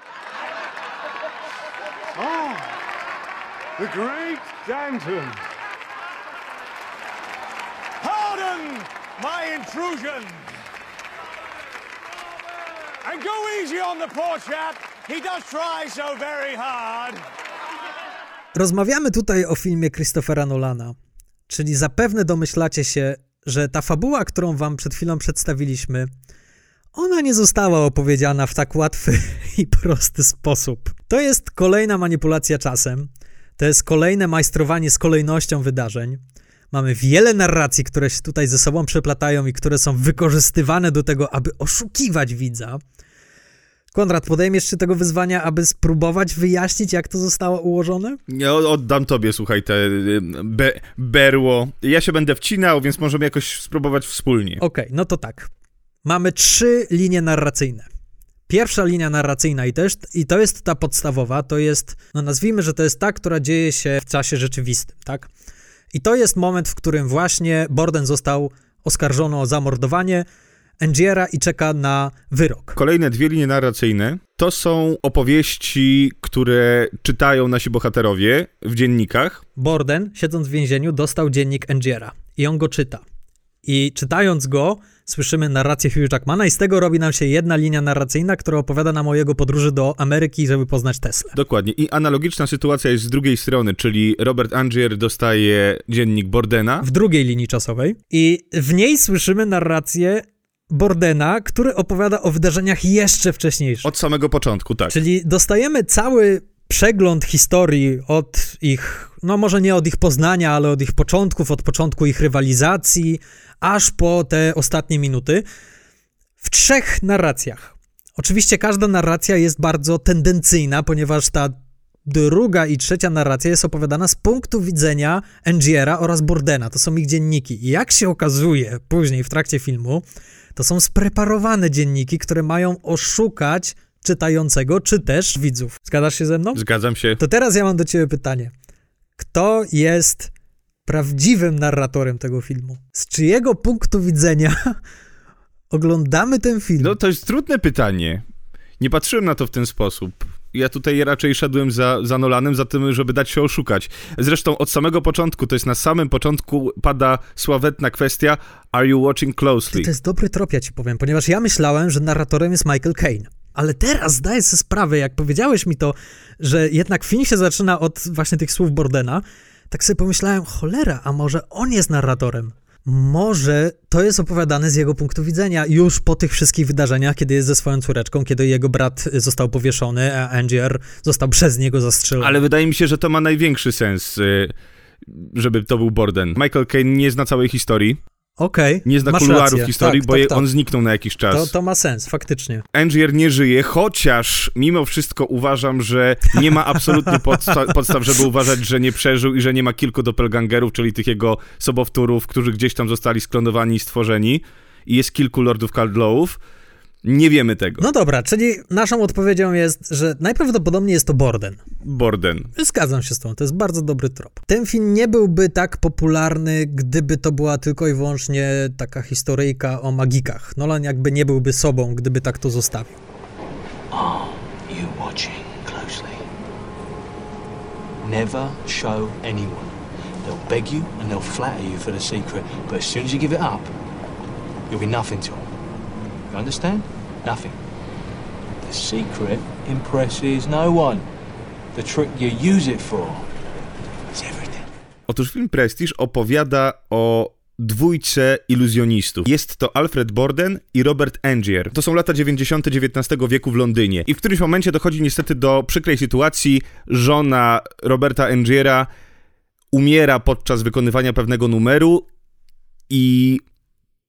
The great Danton. Pardon my intrusion. And go easy on the poor chap. He does try so very hard. Rozmawiamy tutaj o filmie Christophera Nolana, czyli zapewne domyślacie się, że ta fabuła, którą wam przed chwilą przedstawiliśmy, ona nie została opowiedziana w tak łatwy i prosty sposób. To jest kolejna manipulacja czasem, to jest kolejne majstrowanie z kolejnością wydarzeń. Mamy wiele narracji, które się tutaj ze sobą przeplatają i które są wykorzystywane do tego, aby oszukiwać widza. Konrad, podejmiesz się tego wyzwania, aby spróbować wyjaśnić, jak to zostało ułożone? Ja oddam tobie, słuchaj, te y, be, berło. Ja się będę wcinał, więc możemy jakoś spróbować wspólnie. Okej, okay, no to tak. Mamy trzy linie narracyjne. Pierwsza linia narracyjna i jest, i to jest ta podstawowa, to jest, no nazwijmy, że to jest ta, która dzieje się w czasie rzeczywistym, tak? I to jest moment, w którym właśnie Borden został oskarżony o zamordowanie Angiera i czeka na wyrok. Kolejne dwie linie narracyjne to są opowieści, które czytają nasi bohaterowie w dziennikach. Borden, siedząc w więzieniu, dostał dziennik Angiera i on go czyta. I czytając go, słyszymy narrację Hugh Jackmana i z tego robi nam się jedna linia narracyjna, która opowiada nam o jego podróży do Ameryki, żeby poznać Tesla. Dokładnie. I analogiczna sytuacja jest z drugiej strony, czyli Robert Angier dostaje dziennik Bordena. W drugiej linii czasowej. I w niej słyszymy narrację Bordena, który opowiada o wydarzeniach jeszcze wcześniejszych. Od samego początku, tak. Czyli dostajemy cały przegląd historii od ich, no może nie od ich poznania, ale od ich początków, od początku ich rywalizacji, aż po te ostatnie minuty, w trzech narracjach. Oczywiście każda narracja jest bardzo tendencyjna, ponieważ ta druga i trzecia narracja jest opowiadana z punktu widzenia Angiera oraz Bordena. To są ich dzienniki. I jak się okazuje później w trakcie filmu, to są spreparowane dzienniki, które mają oszukać czytającego, czy też widzów. Zgadzasz się ze mną? Zgadzam się. To teraz ja mam do ciebie pytanie. Kto jest prawdziwym narratorem tego filmu? Z czyjego punktu widzenia oglądamy ten film? No to jest trudne pytanie. Nie patrzyłem na to w ten sposób. Ja tutaj raczej szedłem za, za Nolanem, za tym, żeby dać się oszukać. Zresztą od samego początku, to jest na samym początku pada sławetna kwestia Are you watching closely? To jest dobry trop, ja ci powiem, ponieważ ja myślałem, że narratorem jest Michael Caine. Ale teraz zdaję sobie sprawę, jak powiedziałeś mi to, że jednak film się zaczyna od właśnie tych słów Bordena, tak sobie pomyślałem, cholera, a może on jest narratorem? Może to jest opowiadane z jego punktu widzenia już po tych wszystkich wydarzeniach, kiedy jest ze swoją córeczką, kiedy jego brat został powieszony, a Angier został przez niego zastrzelony. Ale wydaje mi się, że to ma największy sens, y, żeby to był Borden. Michael Caine nie zna całej historii. Okej, Nie zna kuluarów rację. historii, tak, bo tak, je, tak. on zniknął na jakiś czas. To, to ma sens, faktycznie. Angier nie żyje, chociaż mimo wszystko uważam, że nie ma absolutnie podsta- podstaw, żeby uważać, że nie przeżył i że nie ma kilku doppelgangerów, czyli tych jego sobowtórów, którzy gdzieś tam zostali sklonowani i stworzeni. I jest kilku Lordów Caldlowów. Nie wiemy tego. No dobra, czyli naszą odpowiedzią jest, że najprawdopodobniej jest to Borden. Borden. Zgadzam się z tą, to jest bardzo dobry trop. Ten film nie byłby tak popularny, gdyby to była tylko i wyłącznie taka historyjka o magikach. Nolan jakby nie byłby sobą, gdyby tak to zostawił. Are you watching closely? Never show anyone. They'll beg you and they'll flatter you for the secret, but as soon as you give it up, you'll be nothing to them. You understand? Nothing. The secret impresses no one. The trick you use it for is everything. Otóż film Prestige opowiada o dwójce iluzjonistów. Jest to Alfred Borden i Robert Angier. To są lata 90. XIX wieku w Londynie. I w którymś momencie dochodzi niestety do przykrej sytuacji. Żona Roberta Angiera umiera podczas wykonywania pewnego numeru i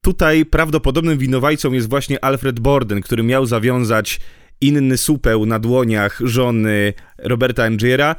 tutaj prawdopodobnym winowajcą jest właśnie Alfred Borden, który miał zawiązać inny supeł na dłoniach żony Roberta Angiera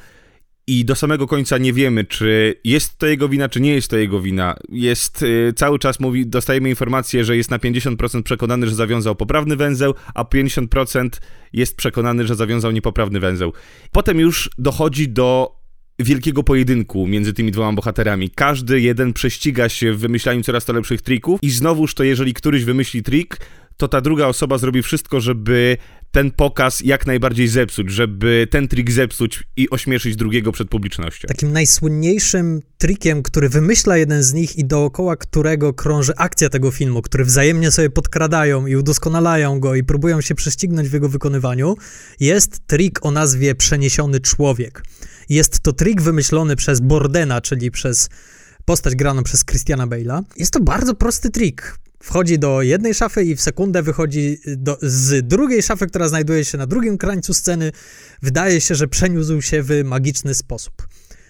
i do samego końca nie wiemy, czy jest to jego wina, czy nie jest to jego wina. Jest y, cały czas mówi, dostajemy informację, że jest na 50% przekonany, że zawiązał poprawny węzeł, a 50% jest przekonany, że zawiązał niepoprawny węzeł. Potem już dochodzi do wielkiego pojedynku między tymi dwoma bohaterami. Każdy jeden prześciga się w wymyślaniu coraz to lepszych trików i znowuż to jeżeli któryś wymyśli trik, to ta druga osoba zrobi wszystko, żeby ten pokaz jak najbardziej zepsuć, żeby ten trik zepsuć i ośmieszyć drugiego przed publicznością. Takim najsłynniejszym trikiem, który wymyśla jeden z nich i dookoła którego krąży akcja tego filmu, który wzajemnie sobie podkradają i udoskonalają go i próbują się prześcignąć w jego wykonywaniu, jest trik o nazwie Przeniesiony Człowiek. Jest to trik wymyślony przez Bordena, czyli przez postać graną przez Christiana Bale'a. Jest to bardzo prosty trik. Wchodzi do jednej szafy i w sekundę wychodzi do, z drugiej szafy, która znajduje się na drugim krańcu sceny. Wydaje się, że przeniósł się w magiczny sposób.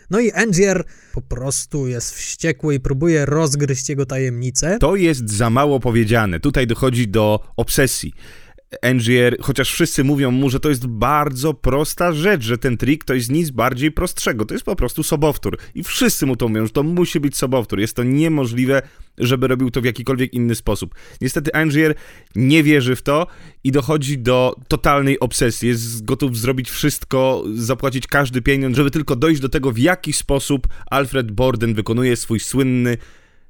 No i Angier po prostu jest wściekły i próbuje rozgryźć jego tajemnicę. To jest za mało powiedziane. Tutaj dochodzi do obsesji. Angier, chociaż wszyscy mówią mu, że to jest bardzo prosta rzecz, że ten trik to jest nic bardziej prostszego. To jest po prostu sobowtór. I wszyscy mu to mówią, że to musi być sobowtór. Jest to niemożliwe, żeby robił to w jakikolwiek inny sposób. Niestety Angier nie wierzy w to i dochodzi do totalnej obsesji. Jest gotów zrobić wszystko, zapłacić każdy pieniądz, żeby tylko dojść do tego, w jaki sposób Alfred Borden wykonuje swój słynny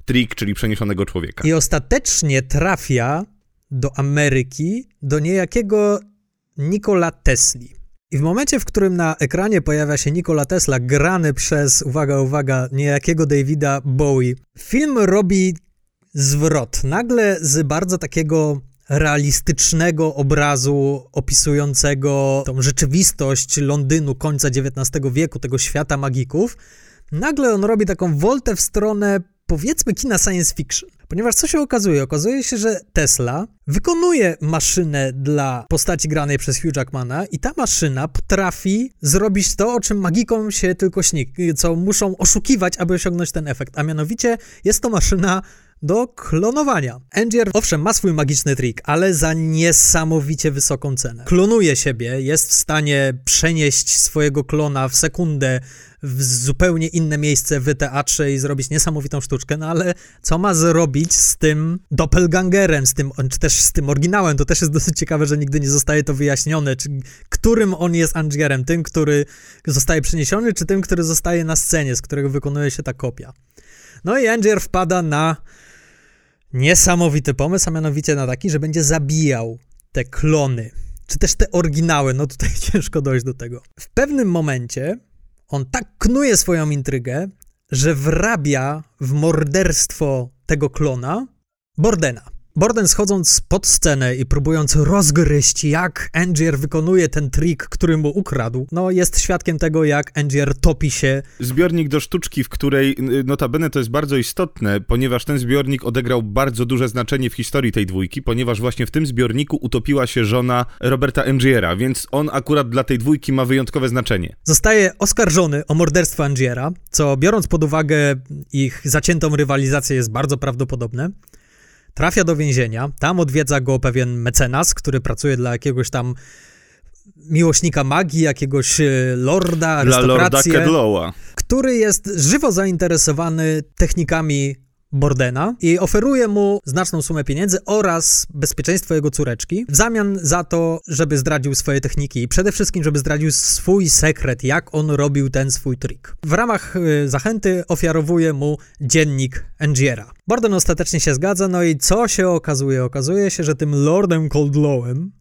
trik, czyli przeniesionego człowieka. I ostatecznie trafia do Ameryki, do niejakiego Nikola Tesli. I w momencie, w którym na ekranie pojawia się Nikola Tesla, grany przez, uwaga, uwaga, niejakiego Davida Bowie, film robi zwrot. Nagle z bardzo takiego realistycznego obrazu opisującego tą rzeczywistość Londynu końca XIX wieku, tego świata magików, nagle on robi taką woltę w stronę powiedzmy kina science fiction. Ponieważ co się okazuje? Okazuje się, że Tesla wykonuje maszynę dla postaci granej przez Hugh Jackmana i ta maszyna potrafi zrobić to, o czym magikom się tylko śni, co muszą oszukiwać, aby osiągnąć ten efekt. A mianowicie jest to maszyna do klonowania. Angier owszem ma swój magiczny trik, ale za niesamowicie wysoką cenę. Klonuje siebie, jest w stanie przenieść swojego klona w sekundę w zupełnie inne miejsce w teatrze i zrobić niesamowitą sztuczkę, no ale co ma zrobić z tym doppelgangerem, z tym, czy też z tym oryginałem? To też jest dosyć ciekawe, że nigdy nie zostaje to wyjaśnione, czy którym on jest Angierem, tym, który zostaje przeniesiony, czy tym, który zostaje na scenie, z którego wykonuje się ta kopia. No i Angier wpada na niesamowity pomysł, a mianowicie na taki, że będzie zabijał te klony, czy też te oryginały, no tutaj ciężko dojść do tego. W pewnym momencie on tak knuje swoją intrygę, że wrabia w morderstwo tego klona Bordena. Borden schodząc pod scenę i próbując rozgryźć, jak Angier wykonuje ten trik, który mu ukradł, no jest świadkiem tego, jak Angier topi się. Zbiornik do sztuczki, w której y, notabene to jest bardzo istotne, ponieważ ten zbiornik odegrał bardzo duże znaczenie w historii tej dwójki, ponieważ właśnie w tym zbiorniku utopiła się żona Roberta Angiera, więc on akurat dla tej dwójki ma wyjątkowe znaczenie. Zostaje oskarżony o morderstwo Angiera, co biorąc pod uwagę ich zaciętą rywalizację jest bardzo prawdopodobne. Trafia do więzienia, tam odwiedza go pewien mecenas, który pracuje dla jakiegoś tam miłośnika magii, jakiegoś e, lorda, Dla Lorda Kedlowa. który jest żywo zainteresowany technikami Bordena i oferuje mu znaczną sumę pieniędzy oraz bezpieczeństwo jego córeczki w zamian za to, żeby zdradził swoje techniki i przede wszystkim, żeby zdradził swój sekret, jak on robił ten swój trik. W ramach y, zachęty ofiarowuje mu dziennik Angiera. Borden ostatecznie się zgadza, no i co się okazuje? Okazuje się, że tym Lordem Coldlowem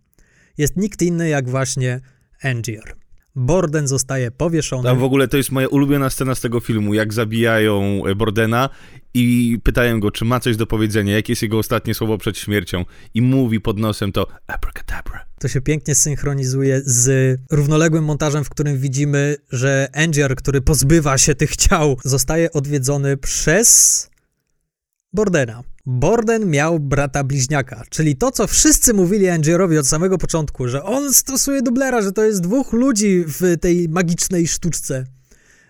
jest nikt inny jak właśnie Angier. Borden zostaje powieszony. A w ogóle to jest moja ulubiona scena z tego filmu, jak zabijają e, Bordena i pytają go, czy ma coś do powiedzenia, jakie jest jego ostatnie słowo przed śmiercią i mówi pod nosem to abracadabra. To się pięknie synchronizuje z równoległym montażem, w którym widzimy, że Angier, który pozbywa się tych ciał, zostaje odwiedzony przez Bordena. Borden miał brata bliźniaka, czyli to, co wszyscy mówili Angierowi od samego początku, że on stosuje dublera, że to jest dwóch ludzi w tej magicznej sztuczce.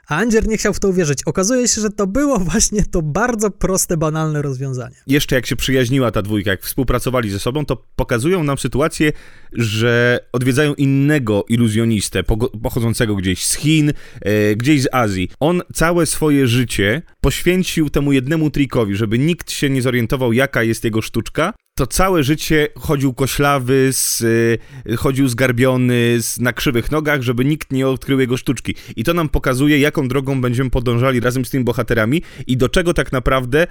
A Angier nie chciał w to uwierzyć. Okazuje się, że to było właśnie to bardzo proste, banalne rozwiązanie. Jeszcze jak się przyjaźniła ta dwójka, jak współpracowali ze sobą, to pokazują nam sytuację, że odwiedzają innego iluzjonistę pochodzącego gdzieś z Chin, e, gdzieś z Azji. On całe swoje życie poświęcił temu jednemu trikowi, żeby nikt się nie zorientował, jaka jest jego sztuczka. To całe życie chodził koślawy, z, y, chodził zgarbiony, z, na krzywych nogach, żeby nikt nie odkrył jego sztuczki. I to nam pokazuje, jaką drogą będziemy podążali razem z tymi bohaterami i do czego tak naprawdę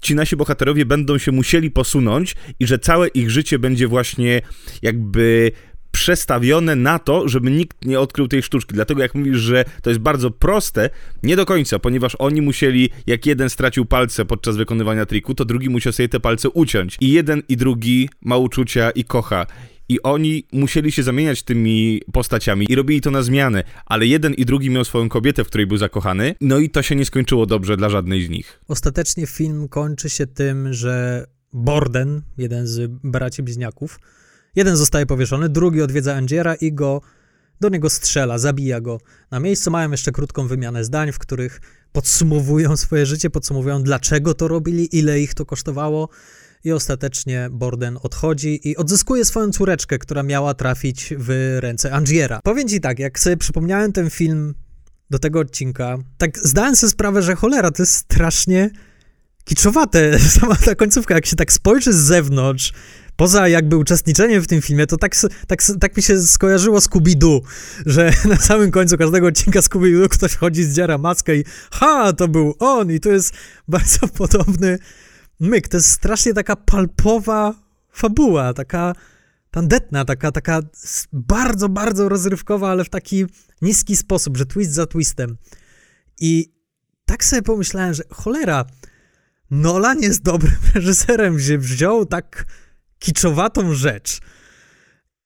ci nasi bohaterowie będą się musieli posunąć i że całe ich życie będzie właśnie jakby przestawione na to, żeby nikt nie odkrył tej sztuczki. Dlatego jak mówisz, że to jest bardzo proste, nie do końca, ponieważ oni musieli, jak jeden stracił palce podczas wykonywania triku, to drugi musiał sobie te palce uciąć. I jeden i drugi ma uczucia i kocha. I oni musieli się zamieniać tymi postaciami i robili to na zmianę, ale jeden i drugi miał swoją kobietę, w której był zakochany, no i to się nie skończyło dobrze dla żadnej z nich. Ostatecznie film kończy się tym, że Borden, jeden z braci bliźniaków, jeden zostaje powieszony, drugi odwiedza Angiera i go do niego strzela, zabija go. Na miejscu mają jeszcze krótką wymianę zdań, w których podsumowują swoje życie, podsumowują dlaczego to robili, ile ich to kosztowało i ostatecznie Borden odchodzi i odzyskuje swoją córeczkę, która miała trafić w ręce Angiera. Powiem ci tak, jak sobie przypomniałem ten film do tego odcinka, tak zdałem sobie sprawę, że cholera, to jest strasznie kiczowate, sama ta końcówka, jak się tak spojrzy z zewnątrz, poza jakby uczestniczeniem w tym filmie, to tak, tak, tak mi się skojarzyło Scooby-Doo, że na samym końcu każdego odcinka Scooby-Doo ktoś wchodzi, zdziera maskę i ha, to był on i to jest bardzo podobny myk. To jest strasznie taka palpowa fabuła, taka tandetna, taka, taka bardzo, bardzo rozrywkowa, ale w taki niski sposób, że twist za twistem. I tak sobie pomyślałem, że cholera, Nolan jest dobrym reżyserem, że wziął tak kiczowatą rzecz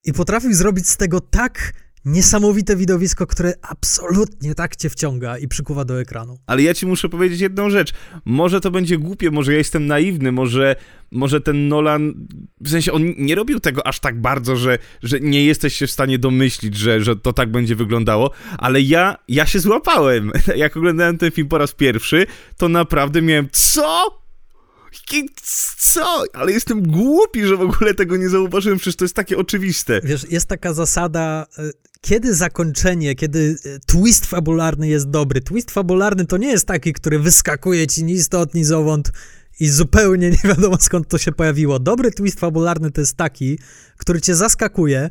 i potrafił zrobić z tego tak niesamowite widowisko, które absolutnie tak cię wciąga i przykuwa do ekranu. Ale ja ci muszę powiedzieć jedną rzecz. Może to będzie głupie, może ja jestem naiwny, może, może ten Nolan, w sensie on nie robił tego aż tak bardzo, że, że nie jesteś się w stanie domyślić, że, że to tak będzie wyglądało, ale ja, ja się złapałem. Jak oglądałem ten film po raz pierwszy, to naprawdę miałem, co? Co? Ale jestem głupi, że w ogóle tego nie zauważyłem, przecież to jest takie oczywiste. Wiesz, jest taka zasada, e, kiedy zakończenie, kiedy e, twist fabularny jest dobry. Twist fabularny to nie jest taki, który wyskakuje ci ni stąd, ni zowąd i zupełnie nie wiadomo skąd to się pojawiło. Dobry twist fabularny to jest taki, który cię zaskakuje,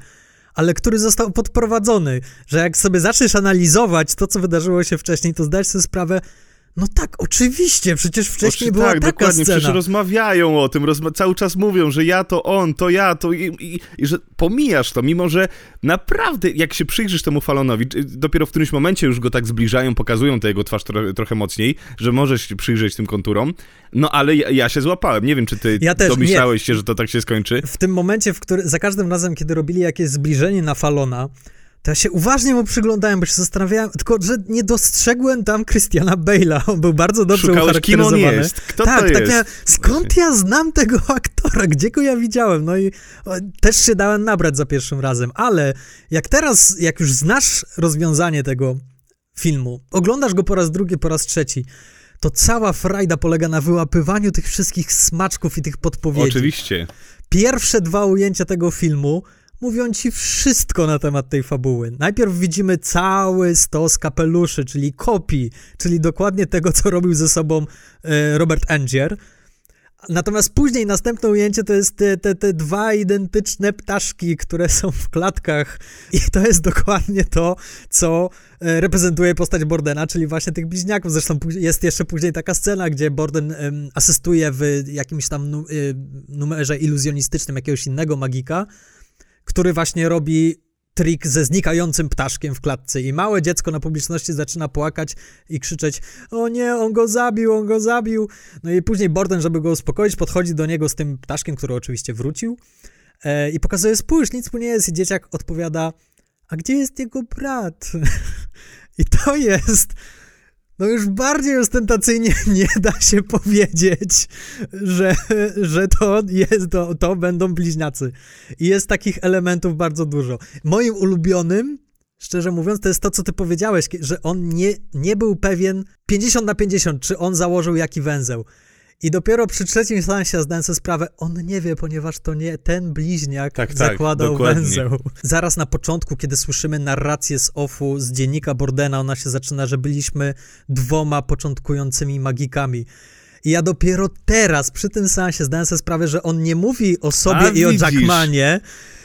ale który został podprowadzony, że jak sobie zaczniesz analizować to, co wydarzyło się wcześniej, to zdać sobie sprawę, No tak, oczywiście, przecież wcześniej Oczy- była tak, taka dokładnie, scena. przecież rozmawiają o tym, rozma- cały czas mówią, że ja to on, to ja, to i, i, i że pomijasz to, mimo że naprawdę, jak się przyjrzysz temu Falonowi, dopiero w którymś momencie już go tak zbliżają, pokazują tę jego twarz tro- trochę mocniej, że możesz się przyjrzeć tym konturom, no ale ja, ja się złapałem, nie wiem, czy ty Ja też, domyślałeś się, że to tak się skończy. w tym momencie, w który, za każdym razem, kiedy robili jakieś zbliżenie na Falona, to ja się uważnie mu przyglądałem, bo się zastanawiałem, tylko że nie dostrzegłem tam Christiana Bale'a. On był bardzo dobrze Szukałeś, kim on ucharakteryzowany. jest, kto tak, to tak jest. miałem, skąd ja znam tego aktora, gdzie go ja widziałem? No i o, też się dałem nabrać za pierwszym razem, ale jak teraz, jak już znasz rozwiązanie tego filmu, oglądasz go po raz drugi, po raz trzeci, to cała frajda polega na wyłapywaniu tych wszystkich smaczków i tych podpowiedzi. Oczywiście. Pierwsze dwa ujęcia tego filmu mówią ci wszystko na temat tej fabuły. Najpierw widzimy cały stos kapeluszy, czyli kopii, czyli dokładnie tego, co robił ze sobą e, Robert Angier. Natomiast później następne ujęcie to jest te, te, te dwa identyczne ptaszki, które są w klatkach i to jest dokładnie to, co e, reprezentuje postać Bordena, czyli właśnie tych bliźniaków. Zresztą jest jeszcze później taka scena, gdzie Borden asystuje w jakimś tam y, numerze iluzjonistycznym jakiegoś innego magika, który właśnie robi trik ze znikającym ptaszkiem w klatce i małe dziecko na publiczności zaczyna płakać i krzyczeć o nie, on go zabił, on go zabił. No i później Borden, żeby go uspokoić, podchodzi do niego z tym ptaszkiem, który oczywiście wrócił e, i pokazuje, spójrz, nic mu nie jest i dzieciak odpowiada, a gdzie jest jego brat? I to jest no już bardziej ostentacyjnie nie da się powiedzieć, że, że to, jest, to, to będą bliźniacy. I jest takich elementów bardzo dużo. Moim ulubionym, szczerze mówiąc, to jest to, co ty powiedziałeś, że on nie, nie był pewien 50 na 50, czy on założył jaki węzeł. I dopiero przy trzecim seansie zdałem sobie sprawę, on nie wie, ponieważ to nie ten bliźniak Tak, tak, zakładał dokładnie. węzeł. Zaraz na początku, kiedy słyszymy narrację z OFU, z dziennika Bordena, ona się zaczyna, że byliśmy dwoma początkującymi magikami. I ja dopiero teraz, przy tym seansie, zdałem sobie sprawę, że on nie mówi o sobie A, i o widzisz. Jackmanie,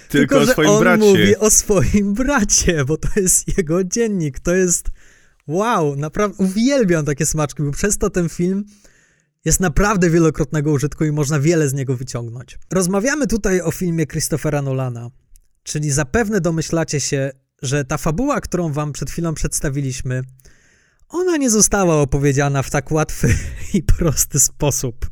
Tylko, o że on bracie. mówi o swoim bracie, bo to jest jego dziennik. To jest wow, naprawdę uwielbiam takie smaczki, bo przez to ten film jest naprawdę wielokrotnego użytku i można wiele z niego wyciągnąć. Rozmawiamy tutaj o filmie Christophera Nolana, czyli zapewne domyślacie się, że ta fabuła, którą wam przed chwilą przedstawiliśmy, ona nie została opowiedziana w tak łatwy i prosty sposób.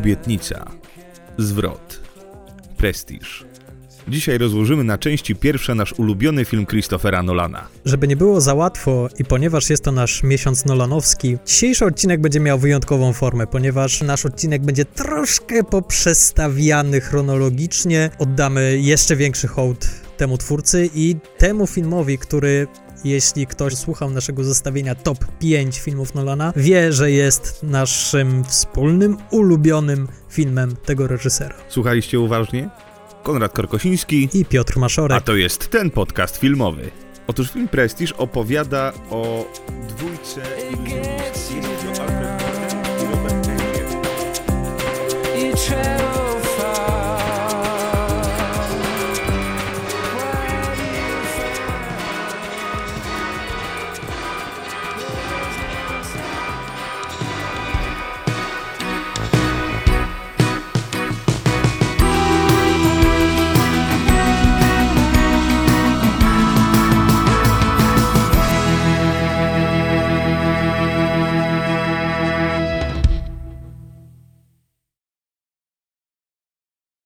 Obietnica, zwrot, prestiż. Dzisiaj rozłożymy na części pierwsze nasz ulubiony film Christophera Nolana. Żeby nie było za łatwo i ponieważ jest to nasz miesiąc Nolanowski, dzisiejszy odcinek będzie miał wyjątkową formę, ponieważ nasz odcinek będzie troszkę poprzestawiany chronologicznie. Oddamy jeszcze większy hołd temu twórcy i temu filmowi, który jeśli ktoś słuchał naszego zestawienia top 5 filmów Nolana, wie, że jest naszym wspólnym, ulubionym filmem tego reżysera. Słuchaliście uważnie? Konrad Korkosiński i Piotr Maszorek. A to jest ten podcast filmowy. Otóż film Prestige opowiada o dwójce iluzjonistów.